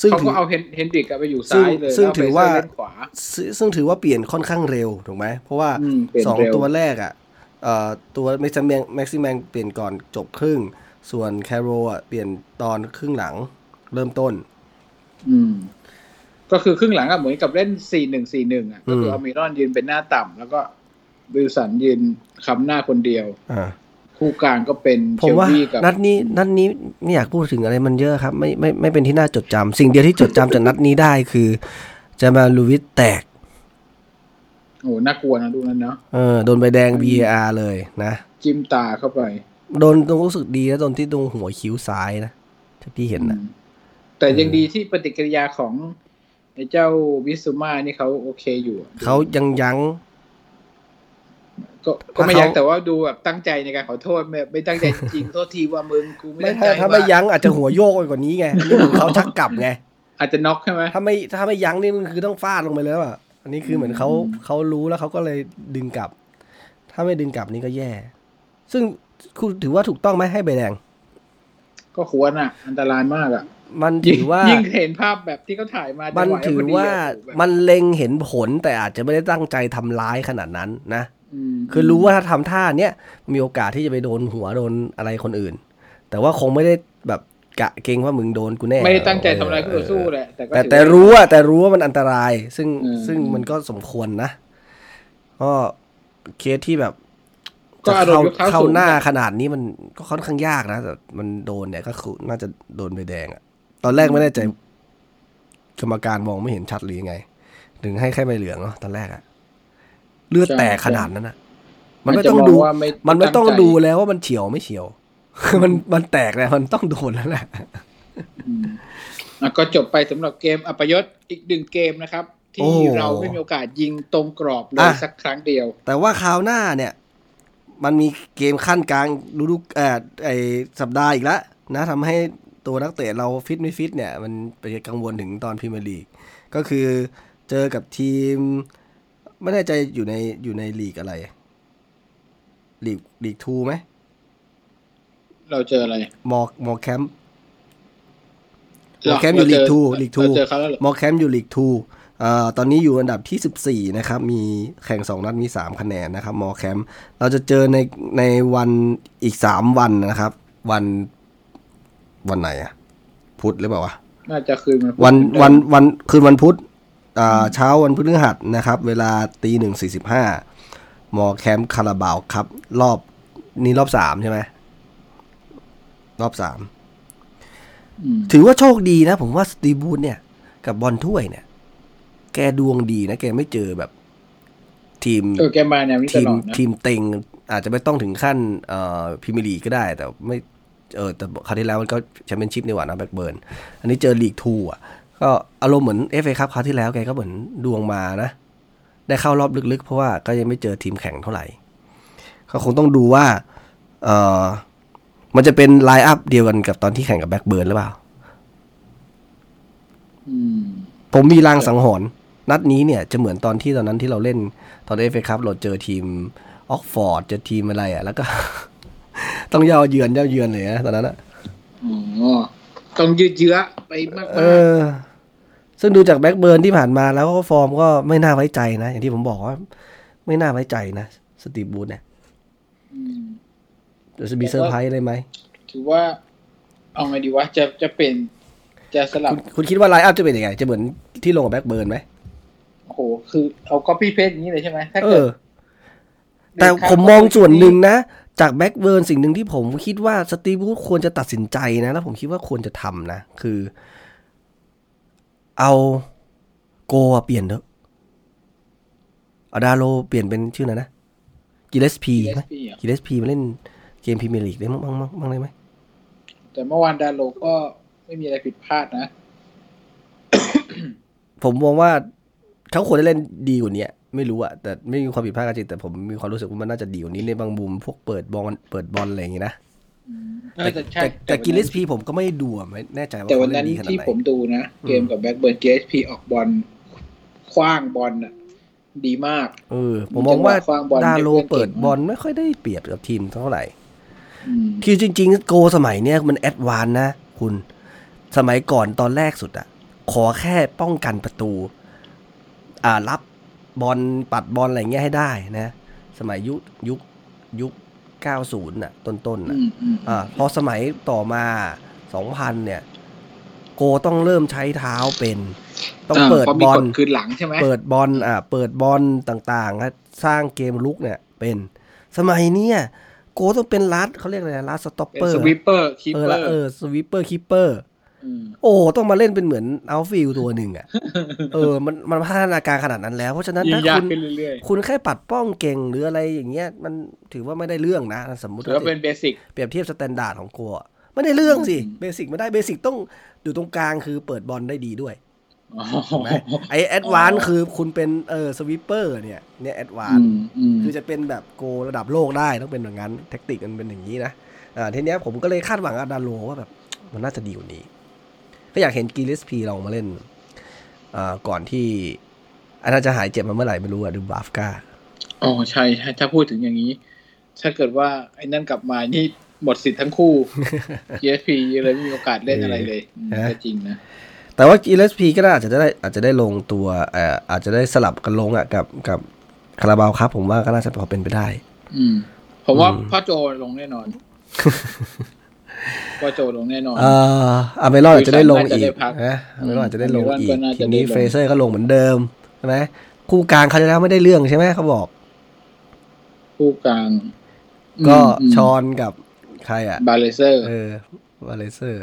ซึ่งเขาถืก็อเอาเฮนเฮนดริกอะไปอยู่ซึ่งซ้ายเลยซึ่งแล้วถือว่าเฟเซร์เล่นขวาซึ่งซึ่งถือว่าเปลี่ยนค่อนข้างเร็วถูกไหมเพราะว่าอืมเปลี่ยนสองเร็วตัวแรกอะเอ่อตัวแม็กซิแมงแม็กซิแมงเปลี่ยนก่อนจบครึ่ง ส่วนแคโรอะเปลี่ยนตอนครึ่งหลังเริ่มต้น อืม ก็คือครึ่งหลังอะเหมือนกับเล่นสี่หนึ่งสี่หนึ่งอะก็คือมเอามิรอนยืนเป็นหน้าต่ำแล้วก็วิลสันยืนคำหน้าคนเดียวอ่าคู่กลางก็เป็นผเชมลว่าวี่กับนัดนี้นัดนี้ไม่อยากพูดถึงอะไรมันเยอะครับ ไม่ไม่ไม่เป็นที่น่าจดจำสิ่งเดียวที่จดจำจากนัดนี้ได้คือจะมาลูวิสแตกโอ้โหน่ากลัวนะดูนั้นเนาะเออโดนใบแดง VAR เลยนะ จิ้มตาเข้าไป โดนตรงรู้สึกดีนะโดนที่ตรงหัวคิ้วซ้ายนะที่พี่เห็นนะอืม แต่ยังดีที่ปฏิกิริยาของไอ้เจ้าวิสุมานี่เขาโอเคอยู่อะเขายังยั้งก็ก็ไม่ถ้าเขายักแต่ว่าดูแบบตั้งใจในการขอโทษไม่ไม่ตั้งใจจริงๆโทษทีว่ามึงกูไม่ไม่ตั้งถ้าใจถ้าไม่ว่ายั้งอาจจะหัวโยกไปกว่านี้ไงอันนี่เหมือนเขาชักกลับไงอาจจะน็อกใช่ไหมถ้าไม่ถ้าไม่ยั้งนี่มันคือต้องฟาดลงไปแล้วอะอันนี้คือเหมือนเขาอืมเขารู้แล้วเขาก็เลยดึงกลับ ถ้าไม่ดึงกลับนี่ก็แย่ ซึ่งคุณถือว่าถูกต้องไหมให้ใบแดง ก็ควรอะ อันตรายมากอะ มันยิ่งถือว่ายิ่งเห็นภาพแบบที่เขาถ่ายมา มันจังหวะถือพดีว่าะแบบมันเล็งเห็นผลแต่อาจจะไม่ได้ตั้งใจทำร้ายขนาดนั้นนะมคือรู้ว่าถ้าทำท่าเนี้ยมีโอกาสที่จะไปโดนหัวโดนอะไรคนอื่น แต่ว่าคงไม่ได้แบบกะเกรงว่ามึงโดนกูแน่ไม่ได้ตั้งใจทำอะไรคู่ต่อสู้แหละแต่ก็แต่ถือแต่ว่ารู้อะแต่รู้ว่ามันอันตราย ซึ่งอืมซึ่งมันก็สมควรนะก็เคสที่แบบก็จะอารมเข้าณ์ยกเท้าเข้าสูงหน้าอะขนาดนี้มันก็ค่อนข้างยากนะแต่มันโดนเนี่ยก็คือน่าจะโดนใบแดงอะ ตอนแรกไม่แน่ใจกรรมการมองไม่เห็นชัดหรือยังไง ถึงให้แค่ใบเหลืองเนาะตอนแรกอะเลือดแตกขนาดนั้นอะมันไม่าจจะต้องดูว่าไม่มันไม่ต้องใจดูแล้วว่ามันเฉียวไม่เฉียว มันมันแตกแล้วมันต้องโดนแล้วแหละอืมอะก็จบไปสำหรับเกมอัปยศอีกหนึ่งเกมนะครับโอ้ที่เราไม่มีโอกาสยิงตรงกรอบเลยอะสักครั้งเดียว แต่ว่าคราวหน้าเนี่ย มันมีเกมขั้นกลางฤดูเอ่อไอสัปดาห์อีกแล้วนะทำให้ ตัวนักเตะเราฟิตไม่ฟิตเนี่ย มันเป็นกังวลถึงตอนพรีเมียร์ลีก ก็คือเจอกับทีม ไม่แน่ใจอยู่ในอยู่ในลีกอะไรลีกลีกทูไหม เราเจออะไร มอมอแคมป์โปรแกรมอยู่เาเจ League Two League Two เราเจอเขาแล้วเหรอมอแคมป์อยู่ลีกทูอ่าตอนนี้อยู่อันดับที่ 14 นะครับ มีแข่ง 2 นัดมี 3 คะแนนนะครับ มอแคมป์เราจะเจอในในวันอีก 3 วันนะครับ วัน วันไหนอะพุธหรือเปล่าวะน่าจะคืนมันวันวันวันคืนวันพุธอ่าเช้าวันพฤหัสนะครับ เวลาตีหนึ่งสี่สิบห้ามอแคมป์คาราบาวครับ รอบนี่รอบสามใช่ไหมรอบสามอืมถือว่าโชคดีนะ ผมว่าสตีบูธเนี่ย กับบอลถ้วยเนี่ย แกดวงดีนะ แกไม่เจอแบบ ทีมเออแกมาแนวนี้ตทีมลอดนะทีมเต็ง อาจจะไม่ต้องถึงขั้นเอ่อพรีเมียร์ลีกก็ได้ แต่ไม่ เออแต่คราวที่แล้วมันก็แชมเปี้ยนชิพนี่หว่านะแบล็กเบิร์นอันนี้เจอลีกทูอะก็อารมณ์เหมือนเอฟเอคัพคราวที่แล้วแกก็เหมือนดวงมานะ ได้เข้ารอบลึกๆ เพราะว่าก็ยังไม่เจอทีมแข็งเท่าไหร่ก็คงต้องดูว่าเออมันจะเป็น line-up เดียวกันกับตอนที่แข่งกับแบล็กเบิร์นหรือเปล่าอืมผมมีลางสังหรณ์นัดนี้เนี่ยจะเหมือนตอนที่ตอนนั้นที่เราเล่นตอนเอฟเอคัพเราเจอทีมออกฟอร์ดเจอทีมอะไรอะ แล้วก็ ต้องเหย้าเยือนเหย้าเยือนเลยนะตอนนั้นอะอ๋อต้องยืดเยื้อไปมากเออ ซึ่งดูจากแบล็กเบิร์นที่ผ่านมาแล้วก็ฟอร์มก็ไม่น่าไว้ใจนะ อย่างที่ผมบอกว่า ไม่น่าไว้ใจนะสตีฟ บรูซเนี่ยๆอืมจะมีเซอร์ไพรส์อะไรไหมถือว่า เอาไงดีวะจะจะเป็น จะสลับคุณคุณคิดว่า line-up จะเป็นยังไง จะเหมือนที่ลงกับแบล็กเบิร์นไหมโอ้โห คือเอา copy paste อย่างนี้เลยใช่ไหมถ้าเอเกิดอแต่ผมมองส่วนหนึ่งนะ จากแบล็กเบิร์นสิ่งหนึ่งที่ผมคิดว่าสตีฟ บรูซควรจะตัดสินใจนะ แล้วผมคิดว่าควรจะทำนะ คือ เอาโกล์อะเปลี่ยนเถอะเอาดาร์โลว์เปลี่ยนเป็นชื่ออะไรนะกิเลสพีไหม PSP อะกิเลสพีมาเล่นเกมพรีเมียร์ลีกได้มั้งมั้งมั้งมั้งได้ไหมแต่เมื่อวานดาร์โลว์ก็ไม่มีอะไรผิดพลาดนะ ผมมองว่าเขาควรจะเล่นดีกว่านี้ ไม่รู้อะแต่ไม่มีความผิดพลาดก็จริงแต่ผมมีความรู้สึกว่ามันน่าจะดีกว่านี้ในบางมุมพวกเปิดบอลเปิดบอลอะไรอย่างงี้นะเออแต่แต่ใช่แต่แต่วันนั้นลเลสพีผมก็ไม่ได้ดูอะไม่แน่ใจว่าแต่วันนั้นเขาเล่นดีขนาดที่ไหนผมดูนะ เกมกับแบ็กเบิร์น JSP ออกบอลขว้างบอลน่ะดีมากเออผมมองว่าจังหวะขว้างบอลดาร์โลว์เล่นเก่งเปิดบอลไม่ค่อยได้เปรียบกับทีมเท่าไหร่อืมคือจริง ๆ โกล์สมัยเนี้ยมัน advance นะคุณสมัยก่อนตอนแรกสุดอะขอแค่ป้องกันประตู อ่ารับ บอลปัดบอลอะไรเงี้ยให้ได้นะ สมัยยุคยุคยุค90น่ะต้นๆน่ะอืมอืมอ่าพอสมัยต่อมา2000เนี่ย โกล์ต้องเริ่มใช้เท้าเป็น ต้องเปิดพอมีบอลกดคืนหลังใช่ไหมเปิดบอลอ่าเปิดบอลต่างๆและสร้างเกมลุกเนี่ยเป็น สมัยเนี้ยโกต้องเป็นลัดเขาเรียกอะไรนะลัดสต็อปเป็นเปอร์สวิปเปอร์คีเอเปออละร์เออสวิปเปอร์คิปเปอร์ม โอ้ต้องมาเล่นเป็นเหมือนอัลฟิลตัวหนึ่งอะ เออ มันมันพัฒนาการขนาดนั้นแล้ว เพราะฉะนั้นยิ่ถ้างยากคุณขึ้นเรื่อยคุณแค่ปัดป้องเก่งหรืออะไรอย่างเงี้ย มันถือว่าไม่ได้เรื่องนะ สมมุๆติถือว่าเป็นเบสิกเปรียบเทียบสแตนดาร์ดของโกอะไม่ได้เรื่องสิอืมเบสิกไม่ได้เบสิกต้องอยู่ตรงกลางคือเปิดบอลได้ดีด้วยอ๋อใช่ไหมไอ advance คือคุณเป็นเออ sweeper เนี่ยเนี่ย advance อืมอืมคือจะเป็นแบบโกล์ระดับโลกได้ต้องเป็นอย่างนั้นแท็กติกมันเป็นอย่างนี้นะอ่าทีเนี้ยผมก็เลยคาดหวังอาดาร์โลว์ว่าแบบมันน่าจะดีกว่านี้ ก็อยากเห็นกิลเลสพีลองมาเล่นอ่าก่อนที่อันนั้นจะหายเจ็บมาเมื่อไหร่ไม่รู้อะดูบราฟก้าอ๋อใช่ใช่ถ้าพูดถึงอย่างนี้ ถ้าเกิดว่าไอ้นั่นกลับมานี่หมดสิทธิ์ทั้งคู่ GSP เลยไม่มีโอกาสเล่นอะไรเลยอืมก็จริงนะ แต่ว่ากีเลสพีก็น่าอาจจะได้อาจจะได้ลงตัวเอ่ออาจจะได้สลับกันลงอะกับกับคาราบาวครับ ผมว่าก็น่าจะพอเป็นไปได้ อืม ผมว่าอืมพ่อโจลงแน่นอน พ่อโจลงแน่นอนเอ่ออาเมรอนอาจจะได้ลงอีน่าจะได้กพักนะอาเมรอนอาจจะได้ลงอาเมรอนอีก็กน่าทีจะได้นี้ลงเฟรเซอร์ก็ลงเหมือนเดิมใช่ไหมคู่กลางเขาจะแล้วไม่ได้เรื่องใช่ไหมเขาบอก คู่กลาง ก็มชอนกับใครอะบาเลเซอร์เออวาเลเซอร์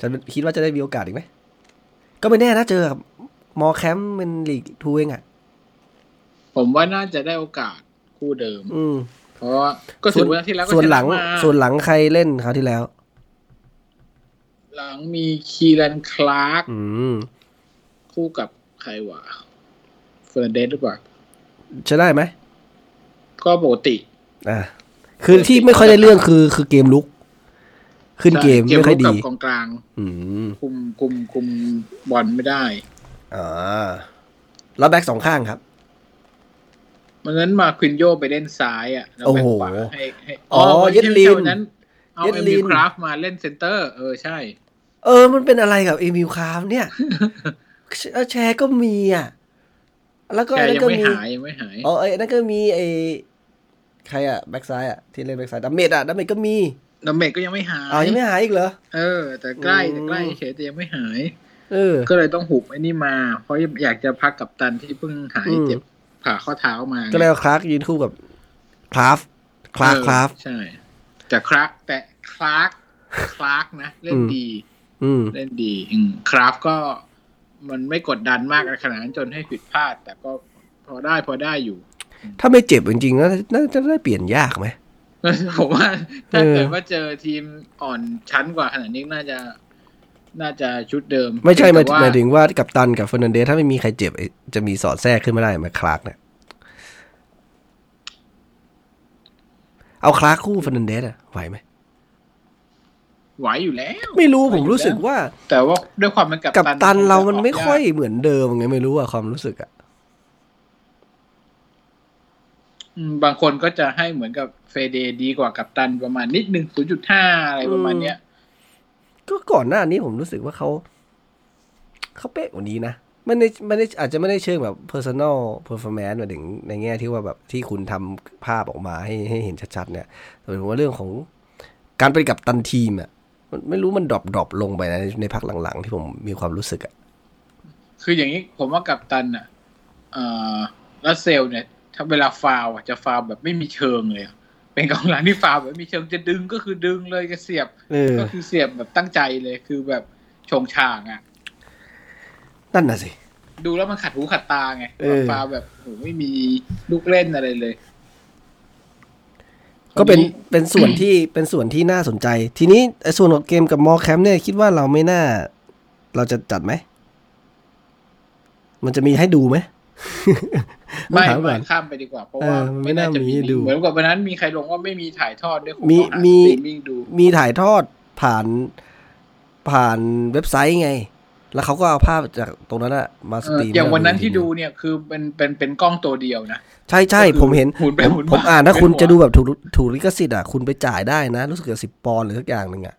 จะคิดว่าจะได้มีโอกาสอีกไหม ก็ไม่แน่นะเจอกับมอแคมป์เป็นลีกทูเองอะ ผมว่าน่าจะได้โอกาสคู่เดิม อืม เพราะว่าก็ถือว่าที่แล้วก็ส่วนชะหลังมาส่วนหลังใครเล่นคราวที่แล้ว หลังมีคีรันคลาร์กอืมคู่กับใครวะเฟอร์เดสหรือเปล่าจะได้ไหม ก็ปกติ อ่า คือที่ไม่ค่อยได้เรื่องคือคือเกมลุก ขึ้นเกมไม่ค่อยเกดีรุกกับกองกลาง อืมคุมคุมคุมบอลไม่ได้ อ่าแล้วแบ็กสองข้างครับ มันนั้นมาควินโยไปเล่นซ้ายอะแล้วโอ้แบ็คโหขวาให้ให้อ๋อวันเย็ที่ดลินวันนั้นเอาเย็ดเอ็มลิบีนคราฟมาเล่นเซนเตอร์ เออใช่ เออ มันเป็นอะไรกับเอมิลคาร์ฟเนี่ยเออแชร์ก็มีอะ แล้วก็แกอันนั้ยันงก็ไม่มีหายยังไม่หายอ๋อไอ้นั่นก็มีไอ้ใครอะแบ็กซ้ายอะที่เล่นแบ็กซ้ายดัมเมดอะดัมเมดก็มีดาเมจก็ยังไม่หายอ๋อยังไม่หายอีกเหรอเออ แต่ใกล้อืมแต่ใกล้เฉยแต่ยังไม่หาย เออ ก็เลยต้องหุบไอ้นี่มา เพราะอยากจะพักกับตันที่เพิ่งหายอืมเจ็บ ผ่าข้อเท้ามา ก็เลยเอาคลาร์กยืนคู่กับคลาฟคลาร์กเออคลาฟใช่ แต่คลาร์กแต่คลาร์กคลาร์กนะ เล่นอืมดีอืมเล่นดี อืมคราฟก็มันไม่กดดันมากขนาดนั้นจนให้ผิดพลาด แต่ก็พอได้พอได้อยู่ ถ้าไม่เจ็บจริงๆน่าน่าจะได้เปลี่ยนยากไหมผมว่าถ้าเออเกิดว่าเจอทีมอ่อนชั้นกว่าขนาดนี้น่าจะ น่าจะชุดเดิม ไม่ใช่หมายแต่ว่าหมายถึงว่ากัปตันกับเฟอร์นันเดสถ้าไม่มีใครเจ็บไอ้จะมีสอดแทรกขึ้นมาได้ไหมคลาร์กเนี่ยเอาคลาร์กคู่เฟอร์นันเดสอะไหวไหมไหวอยู่แล้ว ไม่รู้ไหวผมอยู่รู้สึกแล้วว่า แต่ว่าด้วยความเป็นกับกับตันเรามันไม่กค่อยเหมือนเดิมไงไม่รู้อะความรู้สึกอะอืมบางคนก็จะให้เหมือนกับเฟเดดีกว่ากับตันประมาณนิดหนึ่งศูนย์จุดห้าอะไรประมาณเนี้ย ก็ก่อนหน้านี้ผมรู้สึกว่าเขาเขาเป๊ะกว่านี้นะไม่ได้ไม่ได้อาจจะไม่ได้เชิงแบบ personal performance หมายถึงในแง่ที่ว่าแบบที่คุณทำภาพออกมาให้ให้เห็นชัดๆเนี่ยแต่ผมว่าเรื่องของการเป็นกัปตันทีมอะมันไม่รู้มัน drop drop ลงไปนะในพักหลังๆ ที่ผมมีความรู้สึกอะคืออย่างนี้ผมว่ากัปตันอะเอ่อรัสเซลเนี่ย ถ้าเวลาฟาวล์อะจะฟาวล์แบบไม่มีเชิงเลยอะ เป็นกองหลังที่ฟาวล์แบบไม่มีเชิงจะดึงก็คือดึงเลยจะเสียบเออก็คือเสียบแบบตั้งใจเลยคือแบบชงช่างอะนั่นน่ะสิดูแล้วมันขัดหูขัดตาไงเออฟาวล์แบบโหไม่มีลูกเล่นอะไรเลย ก็เป็นคราวเป็นส่วนที่เป็นส่วนที่น่าสนใจ ทีนี้ไอ้ส่วนของเกมกับมอแคมป์เนี่ยคิดว่าเราไม่น่า เราจะจัดไหม มันจะมีให้ดูไหม ไม่ถามก่ไม่อนข้ามไปดีกว่า เพราะว่าเออไม่น่ามีให้ดูเหมือนกับวันนั้นมีใครลงว่าไม่มีถ่ายทอดด้วยคงมีต้องหามีสตรีมมิ่งดูมีถ่ายทอดผ่านผ่านเว็บไซต์ไง แล้วเขาก็เอาภาพจากตรงนั้นอะมาสเออตรีมอย่างวันนั้นให้ที่เราดูเนี่ยคือเป็นเป็นเป็นกล้องตัวเดียวนะ ใช่ใช่ก็คือผมเห็นหมุนไปผมหมุนมาผมอ่านถ้าเป็นคุณหัวจะดูแบบถูกถูกลิขสิทธิ์อะคุณไปจ่ายได้นะ รู้สึกจะสิบปอนด์หรือสักอย่างหนึ่งอะ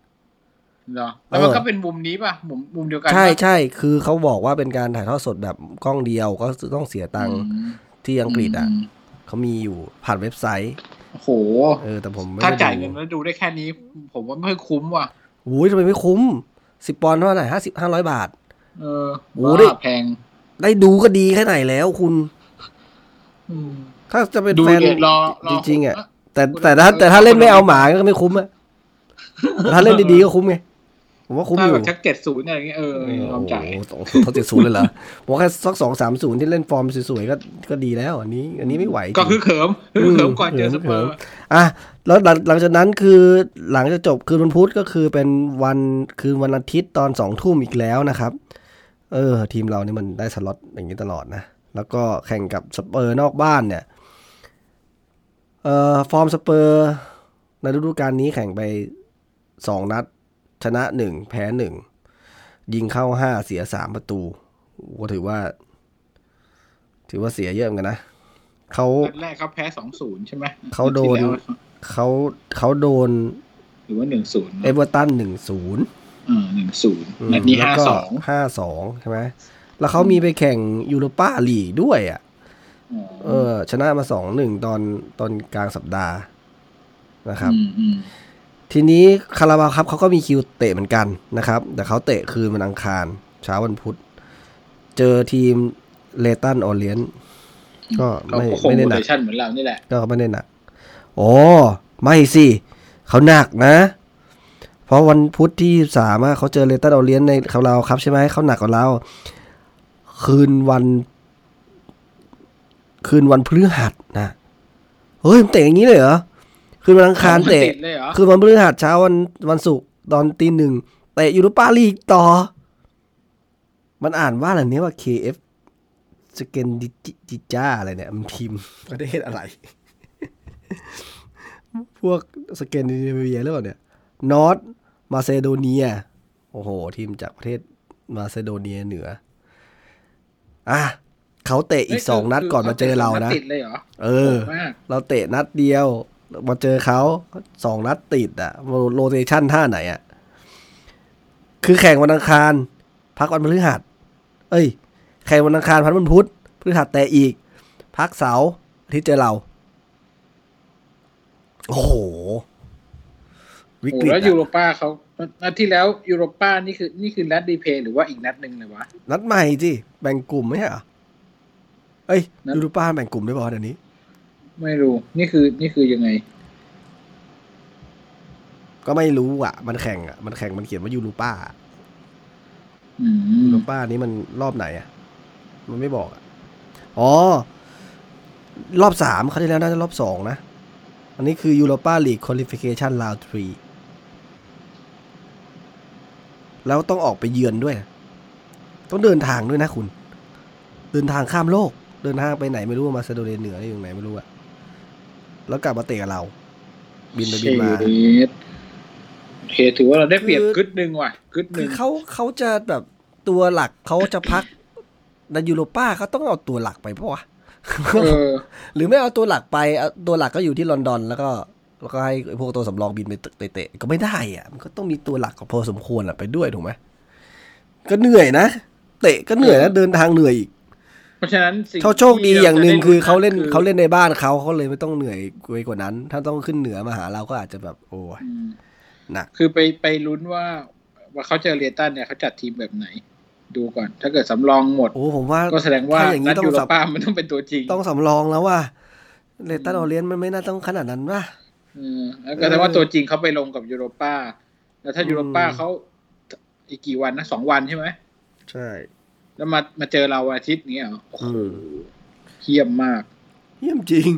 เหรอแล้วมันเออก็เป็นมุมนี้ป่ะ มุมมุมเดียวกัน ใช่ปะใช่คือเขาบอกว่าเป็นการถ่ายทอดสดแบบกล้องเดียวก็ต้องเสียตังค์อืม ที่อังกฤษอะมเขามีอยู่ผ่านเว็บไซต์โอ้โหเออแต่ผมไม่ถ้าได้จ่ายดูเงินแล้วดูได้แค่นี้ ผมว่าไม่ค่อยคุ้มว่ะโอ้ยทำไมไม่คุ้มสิบปอนด์เท่าไหร่ห้าสิบห้าร้อยบาท เออโอ้ได้ว่าแพง ได้ดูก็ดีแค่ไหนแล้วคุณอืมถ้าจะเป็นดูแฟนเดี๋ยวรอรอจริงๆอะผมแต่คุณแต่ถ้าเออแต่ถ้าเล่นไม่เอาคนละหมาก็ไม่คุ้มอะแต่ถ้าเล่นดีๆก็คุ้มไง ผมว่าคุ้มถ้าอยู่แบบชักเจ็ดศูนย์อะไรเงี้ยเออยอมจ่ายโอ้โหเขาเจ็ดศูนย์เลยเหรอผมว่าแค่สักสองสามศูนย์ที่เล่นฟอร์มสวยๆก็ก็ดีแล้ว อันนี้ อันนี้ไม่ไหว ก็จริงคือเขิมคือเขิมก่อนเจอสเปอร์อะแล้วหลังหลังจากนั้นคือหลังจากจบคืนวันพุธก็คือเป็นวันคืนวันอาทิตย์ตอนสองทุ่มอีกแล้วนะครับ เออ ทีมเรานี่มันได้สล็อตอย่างนี้ตลอดนะ แล้วก็แข่งกับสเปอร์นอกบ้านเนี่ยเอ่อฟอร์มสเปอร์ในฤดูกาลนี้แข่งไปสองนัด ชนะหนึ่งแพ้หนึ่งยิงเข้าห้าเสียสามประตูก็ถือว่า ถือว่าเสียเยอะเหมือนกันนะเขานัดแรกเขาแพ้สองศูนย์ใช่ไหมเขาโดนที่แล้วเขาเขาโดน หรือว่าหนึ่งศูนย์เอเวอร์ตันหนึ่งศูนย์อ่าหนึ่งศูนย์นัดนี้ห้าสองห้าสองใช่ไหมแล้วเขามีไปแข่งยูโรปาลีกด้วยอะ เออ ชนะมาสองหนึ่งตอนตอนกลางสัปดาห์นะครับอืมอืม ทีนี้คาราบาวครับเขาก็มีคิวเตะเหมือนกันนะครับ แต่เขาเตะคืนวันอังคาร เช้าวันพุธ เจอทีมเลตันออเลียนก็ไม่ก็ไม่ได้หนักเหมือนเรานี่แหละก็ไม่ได้หนักโอ้ไม่สิเขาหนักนะ เพราะวันพุธที่สามเขาเจอเลตันออเลียนในเขาเราครับใช่ไหมเขาหนักกว่าเรา คืนวัน คืนวันพฤหัสนะเฮ้ยมันเตะอย่างนี้เลยเหรอ คืนวันอังคารเตะติดเลยเหรอคืนวันพฤหัสเช้าวันวันศุกร์ตอนตีหนึ่งเตะยูโรปาลีกต่อ มันอ่านว่าอะไรเนี้ยว่า KF สเกนดิจิจ้าอะไรเนี่ย มันทีมประเทศอะไร พวกสเกนดิเนเวียหรือเปล่าเนี่ยนอตมาเซโดเนีย โอ้โห ทีมจากประเทศมาเซโดเนียเหนือ อะเขาเตะอีกสองนัดก่อนมาเจอเรานะติดเลยเหรอเออโหดมากเราเตะนัดเดียว มาเจอเขาสองนัดติดอะโรเตชันท่าไหนอะคือแข่งวันอังคาร พักวันพฤหัส เอ้ย แข่งวันอังคารพักวันพุธพฤหัสแต่อีก พักเสาร์อาที่เจอเรา โอ้โห วิโอ้กฤตแล้วยูอะโรป้าเขานัดที่แล้วยูโรป้านี่คือ นี่คือนัดดีเพย์หรือว่าอีกนัดหนึ่งเลยวะ นัดใหม่จิแบ่งกลุ่มไหมเหรอเอ้ยนัดยูโรป้าแบ่งกลุ่มได้ป่ะเดี๋ยวนี้ ไม่รู้ นี่คือ นี่คือยังไง ก็ไม่รู้อะ มันแข่งอะ มันแข่งมันเขียนว่ายูโรป้าอืมยูโรป้านี้มันรอบไหนอะ มันไม่บอกอะอ๋อ รอบสามเขาวที่แล้วน่าจะรอบสองนะ อันนี้คือยูโรป้าลีกค u a l ลิฟิเคชันราวทรีแล้วต้องออกไปเยือนด้วย ต้องเดินทางด้วยนะคุณ เดินทางข้ามโลก เดินทางไปไหนไม่รู้มาซาโดเนียเหนืออยู่ไหนไม่รู้อะ แล้วกลับมาเตะกับเรา บินไปบินมาเชดโอเคถือว่าเราได้เปรียบคือกึดหนึ่งว่ะกึดหคืนึ่องเขาเขาจะแบบตัวหลักเขาจะพักในยูโรป้าเขาต้องเอาตัวหลักไปปะวะเออหรือไม่เอาตัวหลักไปเอาตัวหลักก็อยู่ที่ลอนดอน แล้วก็แล้วก็ให้พวกตัวสำรองบินไปเตะๆก็ไม่ได้อะ มันก็ต้องมีตัวหลักของพอสมควรอะไปด้วยถูกไหมก็เหนื่อยนะเตะก็เหนื่อยนะเดินทางเหนื่อยอีก เพราะฉะนั้นสิ่งเขาโชคดีอย่างหนึ่งที่คือเขาเล่นคือเขาเล่นในบ้านเขาเขาเลยไม่ต้องเหนื่อยไปกว่านั้น ถ้าต้องขึ้นเหนือมาหาเราก็อาจจะแบบโอ้ยอืมหนักคือไปไปลุ้นว่า ว่าเขาเจอเรตันเนี่ยเขาจัดทีมแบบไหน ดูก่อน ถ้าเกิดสำรองหมดโอ้ผมว่าก็แสดงว่าถ้าอย่างนี้นัดต้องยูโรสับป้ามันต้องเป็นตัวจริง ต้องสำรองแล้วว่าเลตันออเลียนมันไม่น่าต้องขนาดนั้นป่ะเออแล้วก็แสดงว่าตัวจริงเขาไปลงกับยูโรป้าแล้วถ้าอืมยูโรป้าเขาอีกกี่วันนะสองวันใช่ไหมใช่ แล้วมามาเจอเราวันอาทิตย์เนี้ยเหรอโอ้โหอืมเยี่ยมมาก เยี่ยมจริง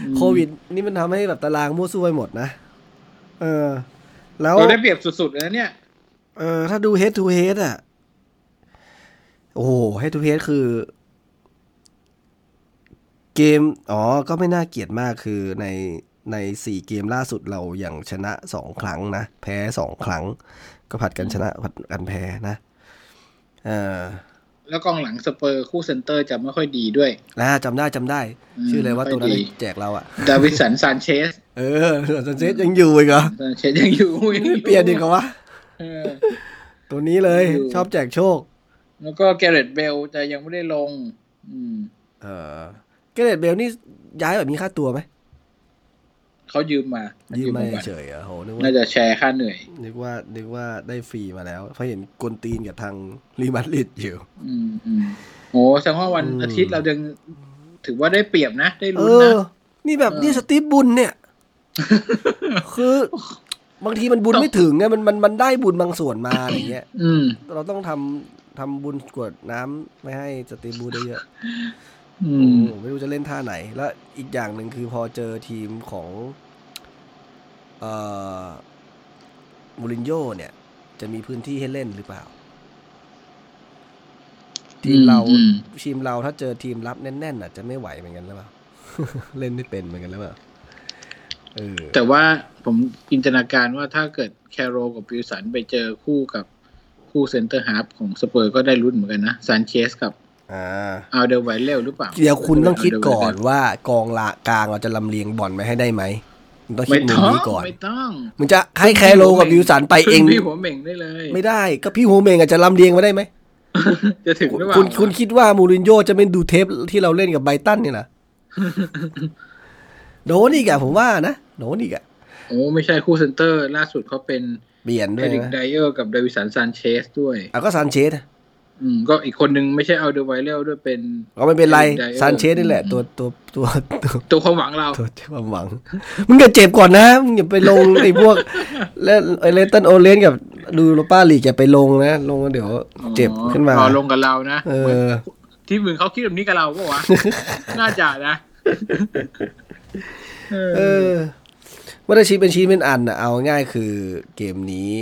อืมโควิด นี่มันทำให้แบบตารางมั่วซั่วไปหมดนะ เออ แล้วเราได้เปรียบสุดๆเลยนะเนี่ย เออ ถ้าดู head to head อะ โอ้โห head to head คือ เกม อ๋อ ก็ไม่น่าเกลียดมากคือในในสี่เกมล่าสุดเราอย่างชนะสองครั้งนะ แพ้สองครั้ง ก็ผัดกันชนะผัดกันแพ้นะ เออ แล้วกองหลังสเปอร์คู่เซนเตอร์จะไม่ค่อยดีด้วยนะจำได้จำได้อืมชื่ออะไรวะไม่ตัวนั้นดีแจกเราอะดาวิสันซานเชส เออซานเชสยังอยู่อีกเหรอซานเชสยังอยู่ยังอไม่เปลี่ยนดีกว่าวะเออตัวนี้เลยอยู่ชอบแจกโชค แล้วก็แกเรตเบลจะยังไม่ได้ลง อืม เออเกเรตเบลนี่ย้ายแบบมีค่าตัวไหม เขายืมมายืยืมมาก่อนเฉยๆเหรอะโหนึกว่าน่าจะแชร์ค่าเหนื่อยนึกว่านึกว่าได้ฟรีมาแล้วเพราะเห็นกวนตีนกับทางรีมาดริดอยู่อืมอืมโอ้แสดงว่าวันอืมอาทิตย์เรายังถือว่าได้เปรียบนะ ได้เอลุ้นนะอนี่แบบเออนี่สตีฟบุญเนี่ย คือบางทีมันบุญไม่ถึงไงมันมันมันได้บุญบางส่วนมาอะไรเงี้ย อืมเราต้องทำทำบุญกรวดน้ำไม่ให้สตีฟบุญได้เยอะอืโอ้มโห ไม่รู้จะเล่นท่าไหน แล้วอีกอย่างหนึ่งคือพอเจอทีมของเอ่อมูรินโญ่เนี่ย จะมีพื้นที่ให้เล่นหรือเปล่า ทีมเราอืมทีมเราถ้าเจอทีมรับแน่นๆอาจจะไม่ไหวเหมือนกันหรือเปล่า เล่นไม่เป็นเหมือนกันหรือเปล่าเออแต่ว่าผมจินตนาการว่าถ้าเกิดแคโรกับปิวสันไปเจอคู่กับคู่เซนเตอร์ฮาร์ฟของสเปอร์ก็ได้ลุ้นเหมือนกันนะซานเชสกับ อ่าอัลเดอร์ไวเลลหรือเปล่า เดี๋ยวคุณต้องคิดก่อนว่ากองละกลางเราจะลำเลียงบอลไปให้ได้ไหมมึงต้องคิไม่ดมุมต้องนี้ก่อน ไม่ต้องมึงจะให้แคโรกับวิวสันไปเองขึ้นพี่หัวเหม่งได้เลย ไม่ได้ก็พี่โฮเมงอาจจะลำเลียงมาได้ไหมจะถึงหรือเปล่าคุณคุณคิดว่ามูรินโญ่จะไม่ดูเทปที่เราเล่นกับไบรตันเนี่ยนะโดนอีกอะผมว่านะโดนอีกอะโอ้ไม่ใช่คู่เซนเตอร์ ล่าสุดเขาเป็นเปลี่ยนด้เอวยริกนะไดเออร์กับเดวิสันซานเชสด้วยอะก็ซานเชส อะอืมก็อีกคนนึงไม่ใช่อัลเดอร์ไวเลลด้วยเป็นก็ไม่เป็นไรเอริกไดเออร์ซานเชสนี่แหละ ตัวตัวตัวตัวตัวความหวังเราตัวที่ความหวัง มึงอย่าเจ็บก่อนนะ มึงอย่าไปลงไอ้พวกแล้วไอ้เลตันโอเลนกับดูโรป้าลีกอย่าไปลงนะ ลงแล้วเดี๋ยวเจ็บขึ้นมาอ๋อลงกับเรานะเอเหมือนอที่มึงเขาคิดแบบนี้กับเราปะวะน่าจะนะเอเอออว่าได้ชี้เป็นชี้เป็นอันนะเอาง่ายคือเกมนี้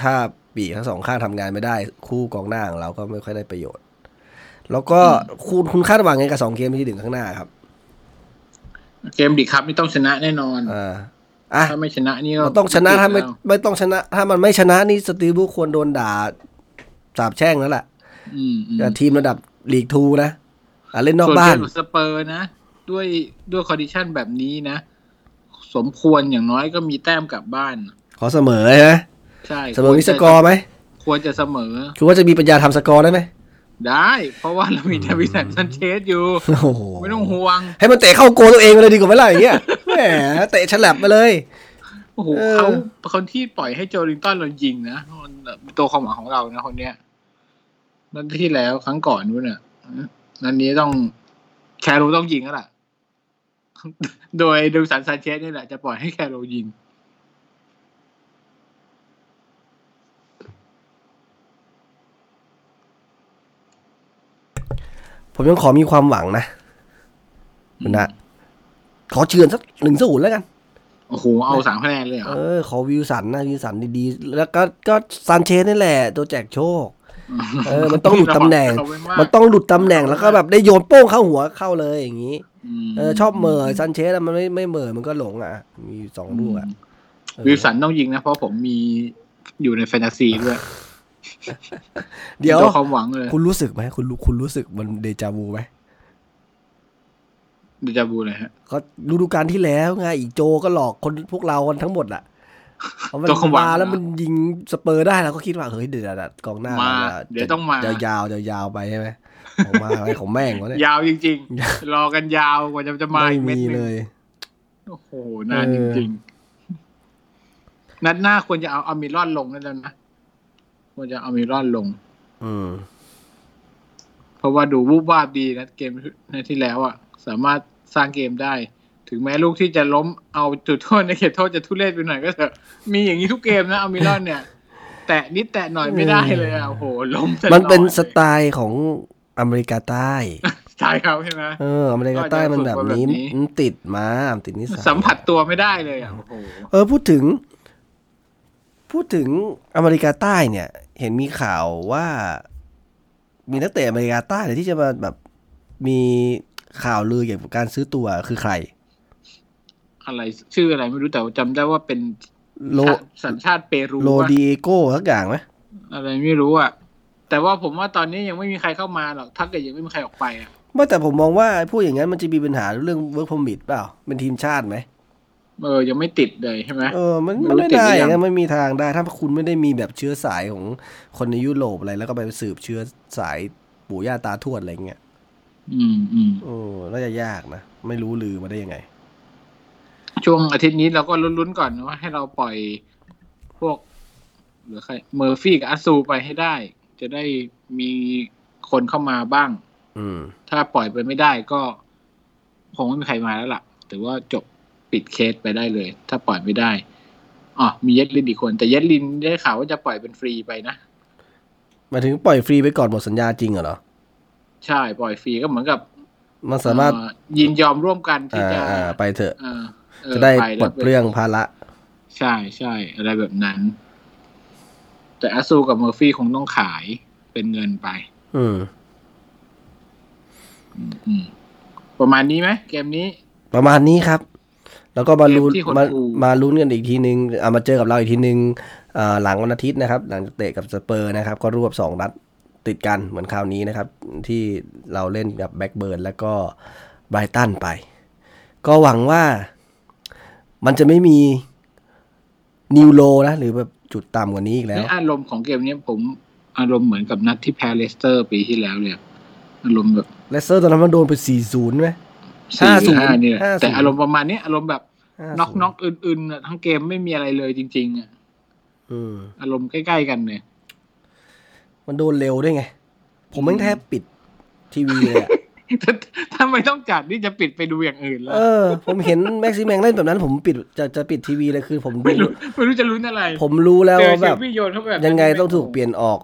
ถ้า ปีกทั้งสองข้างทำงานไม่ได้ คู่กองหน้าของเราก็ไม่ค่อยได้ประโยชน์ แล้วก็คุณคุณคาดหวังไงกับสองเกมที่ถึงข้างหน้าครับ เกมดีครับนี่ต้องชนะแน่นอนอ่าอะถ้าไม่ชนะนี่ก็เราต้องชนะถ้าไม่แล้วไม่ต้องชนะ ถ้ามันไม่ชนะนี่สตีฟบรูซควรโดนด่าสาบแช่งแล้วล่ะอืมอืมกับทีมระดับ League Two นะอะเล่นนอกส่วนบ้าเกนมกับสเปอร์นะ ด้วยด้วย condition แบบนี้นะ สมควรอย่างน้อยก็มีแต้มกลับบ้าน ขอเสมอใช่ไหม ใช่เสมอมีสกอร์ไหมควรจะเสมอคือว่าจะมีปัญญาทำสกอร์ได้ไหมได้ เพราะว่าเรามีเดวิสันซานเชสอยู่โอ้โหไม่ต้องห่วง ให้มันเตะเข้าโกลตัวเองไปเลยดีกว่าไหมล่ะอย่างเงี้ยแหมเตะฉลับไปเลยโอ้โหเออเขาคนที่ปล่อยให้โจลิงตันเรายิงนะมันตัวความหวังของเรานะคนเนี้ยนั่นที่แล้วครั้งก่อนนู้นน่ะนันนี้ต้องแคโรต้องยิงแล้วล่ะ โดยเดวิสันซานเชสนี่แหละจะปล่อยให้แคโรยิง ผมยังขอมีความหวังนะคุณนะขอเฉือนสักหนึ่งศูนย์แล้วกัน โอ้โห เอาสามคะแนนเลยเหรอ เออ ขอวิลสันนะ วิลสันดีๆ แล้วก็ก็ซานเชสนี่แหละ ตัวแจกโชค เออ มันต้องหลุดตำแหน่งเอาไว้ากมันต้องหลุดตำแหน่งแล้วก็แบบได้โยนโป้งเข้าหัวเข้าเลยอย่างนี้มเออ ชอบเหม่อซานเชสอะมันไม่ไม่เหม่อมันก็หลงอะ มีสองลูกอะเออวิลสันต้องยิงนะ เพราะผมมีอยู่ในแฟนตาซีด้วย เดี๋ยวตัวความหวังเลย คุณรู้สึกไหมคุณรู้คุณรู้สึกมันเดจาวูไหมเดจาบูเลยฮะ ก็ฤดูกาลที่แล้วไงอีกโจก็หลอกคนพวกเรากันทั้งหมดอะเอามันตัวความหวังมาแล้วนะมันยิงสเปอร์ได้เราก็คิดว่าเฮ้ยเดี๋ยวๆๆกองหน้ามาเราจะเดี๋ยวต้องมาจะยาวๆยาวๆไปใช่ไหมออกมาอะไรของแม่งวะเนี่ยยาวจริง ๆ รอกันยาวกว่าจะจะมาไม่อีกเม็ดมีหนึงเลย โอ้โหนานเอจอริงๆนัดหน้าควรจะเอาอามิรอนลงนั่นแล้วนะ ควรจะเอาอามิรอนลง อืม เพราะว่าดูวูบวาบดีนะเกมในที่แล้วอะ สามารถสร้างเกมได้ ถึงแม้ลูกที่จะล้มเอาจุดโทษในเขตโทษจะทุเรศไปหน่อยก็เถอะมีอย่างนี้ทุกเกมนะอามิรอนเนี่ย แตะนิดแตะหน่อยไม่ได้เลยอะโอ้โหล้มตลอดมันเป็นสไตล์ของอเมริกาใต้ใช่ครับใช่ไหมเอออเมริกาใต้มันแบบนี้ก็จะฝึกมาแบบนี้มันติดมามันติดนิสัยสัมผัสตัวไม่ได้เลยอะโอ้โหเออพูดถึง พูดถึงอเมริกาใต้เนี่ย เห็นมีข่าวว่า มีนักเตะอเมริกาใต้เนี่ยที่จะมาแบบมีข่าวลือเกี่ยวกับการซื้อตัวคือใคร อะไรชื่ออะไรไม่รู้แต่ว่าจำได้ว่าเป็นโลสัญชาติเปรูโลปะดีเอโก้สักอย่างไหมอะไรไม่รู้อะแต่ว่าผมว่าตอนนี้ยังไม่มีใครเข้ามาหรอกถ้าเกิดยังไม่มีใครออกไปอะว่าแต่ผมมองว่าไอ้พวกอย่างนั้นมันจะมีปัญหาเรื่อง work permit เปล่าเป็นทีมชาติไหม เออยังไม่ติดเลยใช่ไหมเออมันไม่มันรู้ไม่ติดได้หรือยังนะไม่มีทางได้ ถ้าคุณไม่ได้มีแบบเชื้อสายของคนในยุโรปอะไรแล้วก็ไปสืบเชื้อสายปู่ย่าตาทวดอะไรเงี้ยอืมอืมโอ้น่าจะยากนะ ไม่รู้ลือมาได้ยังไง ช่วงอาทิตย์นี้เราก็ลุ้นๆก่อนนะว่าให้เราปล่อยพวกหรือใครเมอร์ฟี่กับอาซูไปให้ได้ จะได้มีคนเข้ามาบ้าง อืม ถ้าปล่อยไปไม่ได้ก็ คงไม่มีใครมาแล้วล่ะ ถือว่าจบ ปิดเคสไปได้เลย ถ้าปล่อยไม่ได้อ๋อมีเยดลินอีกคน แต่เยดลินได้ข่าวว่าจะปล่อยเป็นฟรีไปนะหมายถึงปล่อยฟรีไปก่อนหมดสัญญาจริงเหรอ ใช่ปล่อยฟรีก็เหมือนกับ มันสามารถเอ่อยินยอมร่วมกันที่อ่าจะอ่าไปเถอะเออเออจะได้ไปปลดเปลื้องภาระ ใช่ใช่อะไรแบบนั้น แต่อาซูกับเมอร์ฟี่คงต้องขายเป็นเงินไป อืมอืมอืมประมาณนี้ไหมเกมนี้ ประมาณนี้ครับ แล้วก็มาลุ้นเกมที่คนมาดูมาลุ้นกันอีกทีนึงเอามาเจอกับเราอีกทีนึงอ่าหลังวันอาทิตย์นะครับ หลังจากเตะกับสเปอร์นะครับ ก็รวบสองนัดติดกันเหมือนคราวนี้นะครับ ที่เราเล่นกับแบ็กเบิร์นแล้วก็ไบรตันไป ก็หวังว่ามันจะไม่มี new low นะ หรือแบบจุดต่ำกว่านี้อีกแล้วในอารมณ์ของเกมนี้ผมอารมณ์เหมือนกับนัดที่แพ้เลสเตอร์ปีที่แล้วเลยอารมณ์แบบเลสเตอร์ตอนนั้นมันโดนไป4-0ไหม สี่หรือ50ห้านี่แหละ50แต่อารมณ์ประมาณนี้อารมณ์แบบ5-0น็อกน็อกอื่นๆน่ะทั้งเกมไม่มีอะไรเลยจริง ๆอะอืมอารมณ์ใกล้ๆกันเนี่ย มันโดนเร็วด้วยไง ผมแม่งแทบปิดทีวีเลยอะถ้าไม่ต้องจัดนี่จะปิดไปดูอย่างอื่นแล้ว เออ ผมเห็นแม็กซิแมงเล่นแบบนั้น ผมปิดจะจะปิดทีวีเลยคือ ผมดูไม่รู้ไม่รู้จะลุ้นอะไร ผมรู้แล้วเจอว่าเชแบลบฟี่โยนเข้าไปแบบยังไงต้องถูกเปลี่ยนออก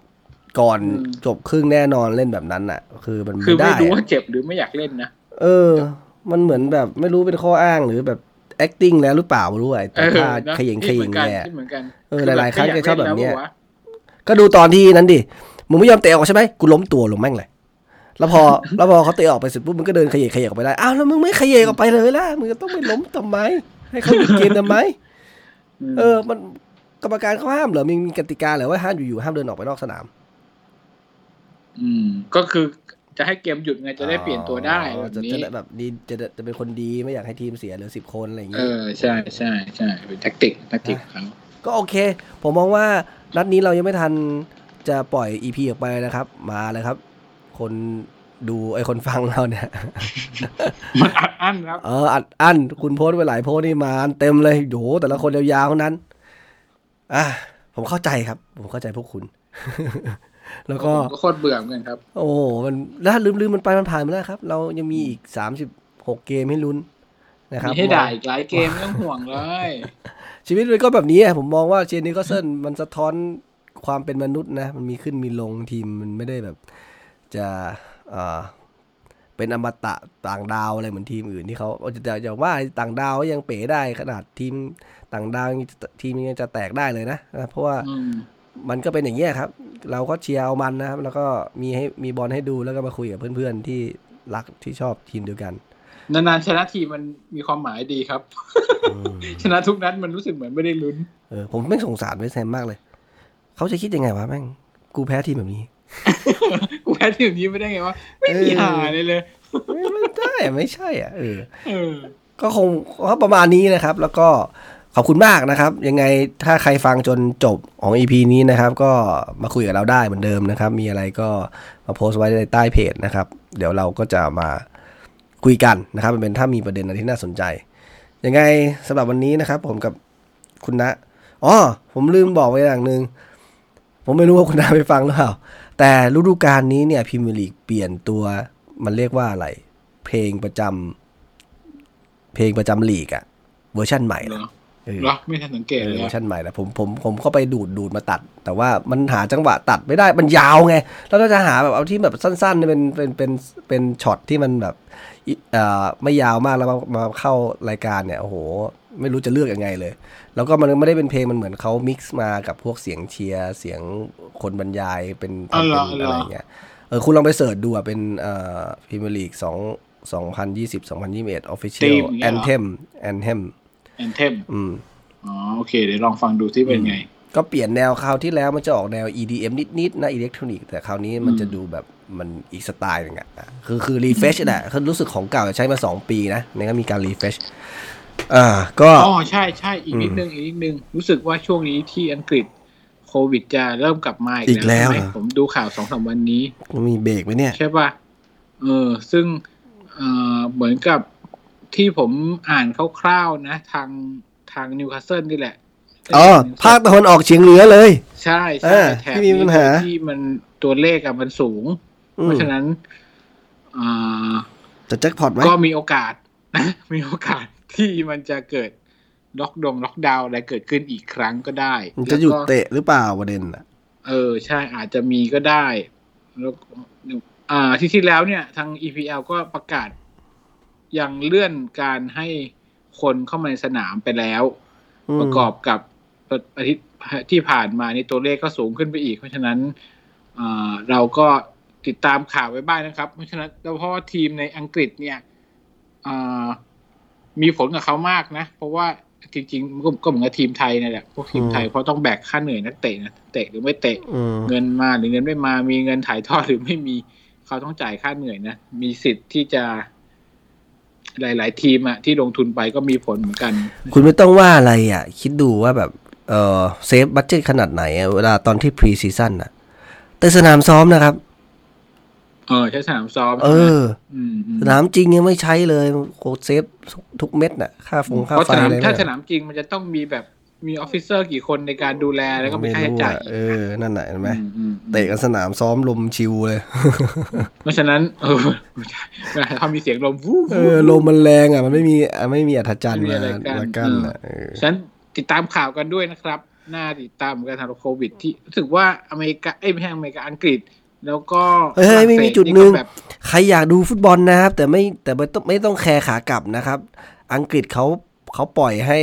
ก่อนอืมจบครึ่งแน่นอนเล่นแบบนั้นอะ คือมันคือไม่ไม่ได้รู้ว่าอะเจ็บหรือไม่อยากเล่นนะเออ มันเหมือนแบบไม่รู้เป็นข้ออ้างหรือแบบ acting แล้วหรือเปล่าไม่รู้ไอ้เอแต่อท่านะขยิงขคิดยิเหมืงอนกันแหละคิดเหมือนกันเออหลายๆครั้งแกชอบแบบเนี้ยไม่ยากล่แล้วปะวะก็ดูตอนที่นั้นดิมึงไม่ยอมเตะออกใช่ไหมกูล้มตัวลงแม่งเลยแล้วพอแล้วพอเขาเตะออกไปเสร็จปุ๊บมึงก็เดินขยเยกขยเยกออกไปได้อ้าวแล้วมึงไม่ขยเยกออกไปเลยล่ะมึงจะต้องไปล้มทำไม ให้เขาหยุดเกมทำไมเออ มันกรรมการเขาห้ามเหรอมีมีกติกาเหรอว่าห้ามอยู่ๆห้ามเดินออกไปนอกสนาม อืม ก็คือ จะให้เกมหยุดไงจะได้เปลี่ยนตัวได้อ๋อแบบจะนี้จะได้แบบดีจะจะจะเป็นคนดีไม่อยากให้ทีมเสียเหลือสิบคนอะไรอย่างเองี้อใช่ใช่ใช่เป็นแท็กติกแท็กติกของเขาก็โอเค ผมมองว่านัดนี้เรายังไม่ทันจะปล่อย EP ออกไปนะครับ มาเลยครับ คนดูไอ้คนฟังเราเนี่ยมันอัดอั้นครับ เอออัดอั้นคุณโพสต์ไปหลายโพสต์นี่มาเต็มเลยโหแต่ละคนยาวๆทั้งนั้น อะผมเข้าใจครับ ผมเข้าใจพวกคุณ แล้วก็ผมก็โคตรเบื่อเหมือนกันครับ โอ้โหมันแล้วลืมลืมมันไปมันผ่านมาแล้วครับ เรายังมีอีกสามสิบหกเกมให้ลุ้นนะครับมีให้ด่าอีกหลายเกมไม่ต้องห่วงเลย ชีวิตมันก็แบบนี้อะผมมองว่าเชนนิโคลเซนมันสะท้อนความเป็นมนุษย์นะ มันมีขึ้นมีลงทีมมันไม่ได้แบบจะเอ่อเป็นอมตะต่างดาวอะไรเหมือนทีมอื่นที่เขาจะจะอย่างว่าต่างดาวยังเป๋ได้ขนาดทีมต่างดาวยังทีมยังจะแตกได้เลยนะนะเพราะว่าอื มมันก็เป็นอย่างนี้ยครับ เราก็เชียร์เอามันนะครับ แล้วก็มีให้มีบอลให้ดูแล้วก็มาคุยกับเพื่อนๆที่รักที่ชอบทีมเดียวกัน นานๆชนะทีมมันมีความหมายดีครับ ชนะทุกนัดมันรู้สึกเหมือนไม่ได้ลุ้นเออผมไม่งสงสารเวสต์แฮมมากเลย เขาจะคิดยังไงวะแม่ง กูแพ้ทีมแบบนี้ กูแพ้ทีมนี้ไม่ได้ไงวะไม่มีเออหาเลยเลยไม่ไม่ได้อะไม่ใช่อะเออเออก็คงก็ประมาณนี้นะครับ แล้วก็ ขอบคุณมากนะครับ ยังไงถ้าใครฟังจนจบของ EP นี้นะครับ ก็มาคุยกับเราได้เหมือนเดิมนะครับ มีอะไรก็มาโพสต์ไว้ในใต้เพจนะครับ เดี๋ยวเราก็จะมาคุยกันนะครับเป็นถ้ามีประเด็นอะไรที่น่าสนใจ ยังไงสำหรับวันนี้นะครับ ผมกับคุณณอ๋อผมลืมบอกไปอย่างหนึ่งผมไม่รู้ว่าคุณณไปฟังหรือเปล่า แต่ฤดูกาลนี้เนี่ยพรีเมียร์ลีกเปลี่ยนตัวมันเรียกว่าอะไร เพลงประจำเพลงประจำลีกอะเวอร์ชั่นใหม่นะ เออเหรอไม่ทันสังเกตเอเลอยเวออะร์ชันใหม่นะผมผมผมเข้าไปดูดดูดมาตัด แต่ว่ามันหาจังหวะตัดไม่ได้มันยาวไง แล้วก็จะหาแบบเอาที่แบบสั้นๆเป็นเป็นเป็นเป็นช็อตที่มันแบบอิเอ่อไม่ยาวมากแล้วมามาเข้ารายการเนี่ยโอ้โห ไม่รู้จะเลือกยังไงเลย แล้วก็มันไม่ได้เป็นเพลงมันเหมือนเขา mix มากับพวกเสียงเชียร์เสียงคนบรรยายเป็นอ๋อเหรอเป็นเหรอะไรออย่างเงี้ยเออคุณลองไป search ดูอะเป็นเอ่อพรีเมียร์ลีกสองสองพัน ยี่สิบสองพันยี่สิบเอ็ดออฟฟิเชียลแอนเทมแอนเทมแอนเทมอืมอ๋อโอเค เดี๋ยวลองฟังดูที่เป็นไง ก็เปลี่ยนแนวคราวที่แล้วมันจะออกแนว EDM นิดๆนะอิเล็กทรอนิกส์แต่คราวนี้มันจะดูแบบมันอีกสไตล์หนึ่งอะอะคือคือ refresh แหละคือรู้สึกของเก่าใช้มา 2 ปีนะเนี่ยก็มีการ refresh อ่าก็อ๋อใช่ใช่อีกนิดนึงอีกนิดนึง รู้สึกว่าช่วงนี้ที่อังกฤษโควิดจะเริ่มกลับมาอีอีกแล้วใช่ไหมเหรอผมดูข่าวสองสามวันนี้ มีเบรกไหมเนี่ย ใช่ป่ะเออซึ่งเออเหมือนกับ ที่ผมอ่านคร่าวๆนะ ทางทางนิวคาสเซิลนี่แหละอ๋อภาคตะวันออกเฉียงเหนือเลย ใช่เอใช่อแถบที่มีปัญหาที่มันตัวเลขอะมันสูงอืเพราะฉะนั้นอ่าจะแจ็คพอตไหมก็มีโอกาสนะมีโอกาสที่มันจะเกิดล็อกดงล็อกดาวน์อะไรเกิดขึ้นอีกครั้งก็ได้มันจะหยุดแล้วก็เตะหรือเปล่าประเด็นอะ เออ ใช่อาจจะมีก็ได้ แล้วก็อ่าที่ที่แล้วเนี่ย ทาง EPL ก็ประกาศ ยังเลื่อนการให้คนเข้ามาในสนามไปแล้วอืมประกอบกับอาทิตย์ที่ผ่านมานี่ตัวเลขก็สูงขึ้นไปอีก เพราะฉะนั้นอ่าเราก็ติดตามข่าวไว้บ้างนะครับ เพราะฉะนั้นแล้วเพราะว่าทีมในอังกฤษเนี่ยอ่ามีผลกับเขามากนะ เพราะว่าจริงๆก็ก็เหมือนกับทีมไทยนั่นแหละพวกทีมไทยเพราะต้องแบกค่าเหนื่อยนักเตะนะเตะหรือไม่เตะอืมเงินมาหรือเงินไม่มา มีเงินถ่ายทอดหรือไม่มีเขาต้องจ่ายค่าเหนื่อยนะมีสิทธิ์ที่จะ หลาย ๆ ทีมอะที่ลงทุนไปก็มีผลเหมือนกัน คุณไม่ต้องว่าอะไรอะคิดดูว่าแบบเออ save budget ขนาดไหนอะเวลาตอนที่ pre-season อะแต่สนามซ้อมนะครับ เออ ใช้สนามซ้อม เอใช่ไหมออืมอืมสนามจริงยังไม่ใช้เลยเขา save ทุกเม็ดน่ะ ค่าฟงค่าเพราะไฟสนามอะไรถ้าเนี่ยสนามจริงมันจะต้องมีแบบ มี officer กี่คนในการดูแลแล้วก็มีไม่ค่าใช้รู้จ่ายอะเออ นั่นน่ะเห็นไหมอืมอืมเตะกันสนามซ้อมลมฉิวเลย เพราะฉะนั้น เออเขามีเสียงลมวูบเออลมมันแรงอะ มันไม่มีอะไม่มีอัฒจันทร์ไม่มีมาอะไรกั้นมากั้นอะเออฉะนั้นติดตามข่าวกันด้วยนะครับน่าติดตามเหมือนกันทางโควิด ที่รู้สึกว่าอเมริกาเอ้ยไม่ใช่อเมริกาอังกฤษ แล้วก็เฮ้ยเฮ้ยไม่มีฝรั่งเศสจุดหนึ่งก็แบบใครอยากดูฟุตบอลนะครับ แต่ไม่แต่ไม่ต้องไม่ต้องแคร์ขากลับนะครับ อังกฤษเขาเขาปล่อยให้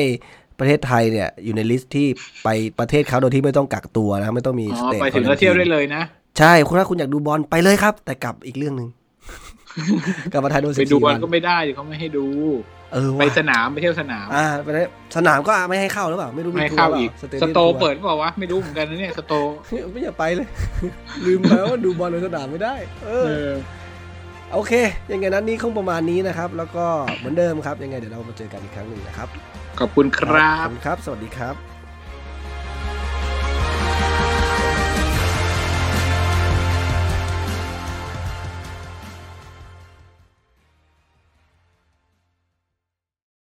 ประเทศไทยเนี่ยอยู่ใน list ที่ไปประเทศเขาโดยที่ไม่ต้องกักตัวนะไม่ต้องมีอ๋อ state ไปถึงแล้วเที่ยวได้เลยนะ ใช่คุณถ้าคุณอยากดูบอลไปเลยครับ แต่กลับอีกเรื่องหนึ่งกลับมาไทยโดนไปดูบอล14ก็ไม่ได้เขาไม่ให้ดู เออไปว่ะสนามไปเที่ยวสนามอ่าไปได้สนามก็ไม่ให้เข้าหรือเปล่าไม่รู้ไม่ให้ทัวร์เข้าปล่อีก stadium tour เปิดเปล่าวะไม่รู้เหมือนกันนะเนี่ยสโตไม่อยากไปเลย ลืมไปว่าดูบอลในสนามไม่ได้เอเอออโอเค ยังไงนั้นนี้คงประมาณนี้นะครับ แล้วก็เหมือนเดิมครับ ยังไงเดี๋ยวเรามาเจอกันอีกครั้งหนึ่งนะครับ ขอบคุณครัขอบคุณครับ สวัสดีครับ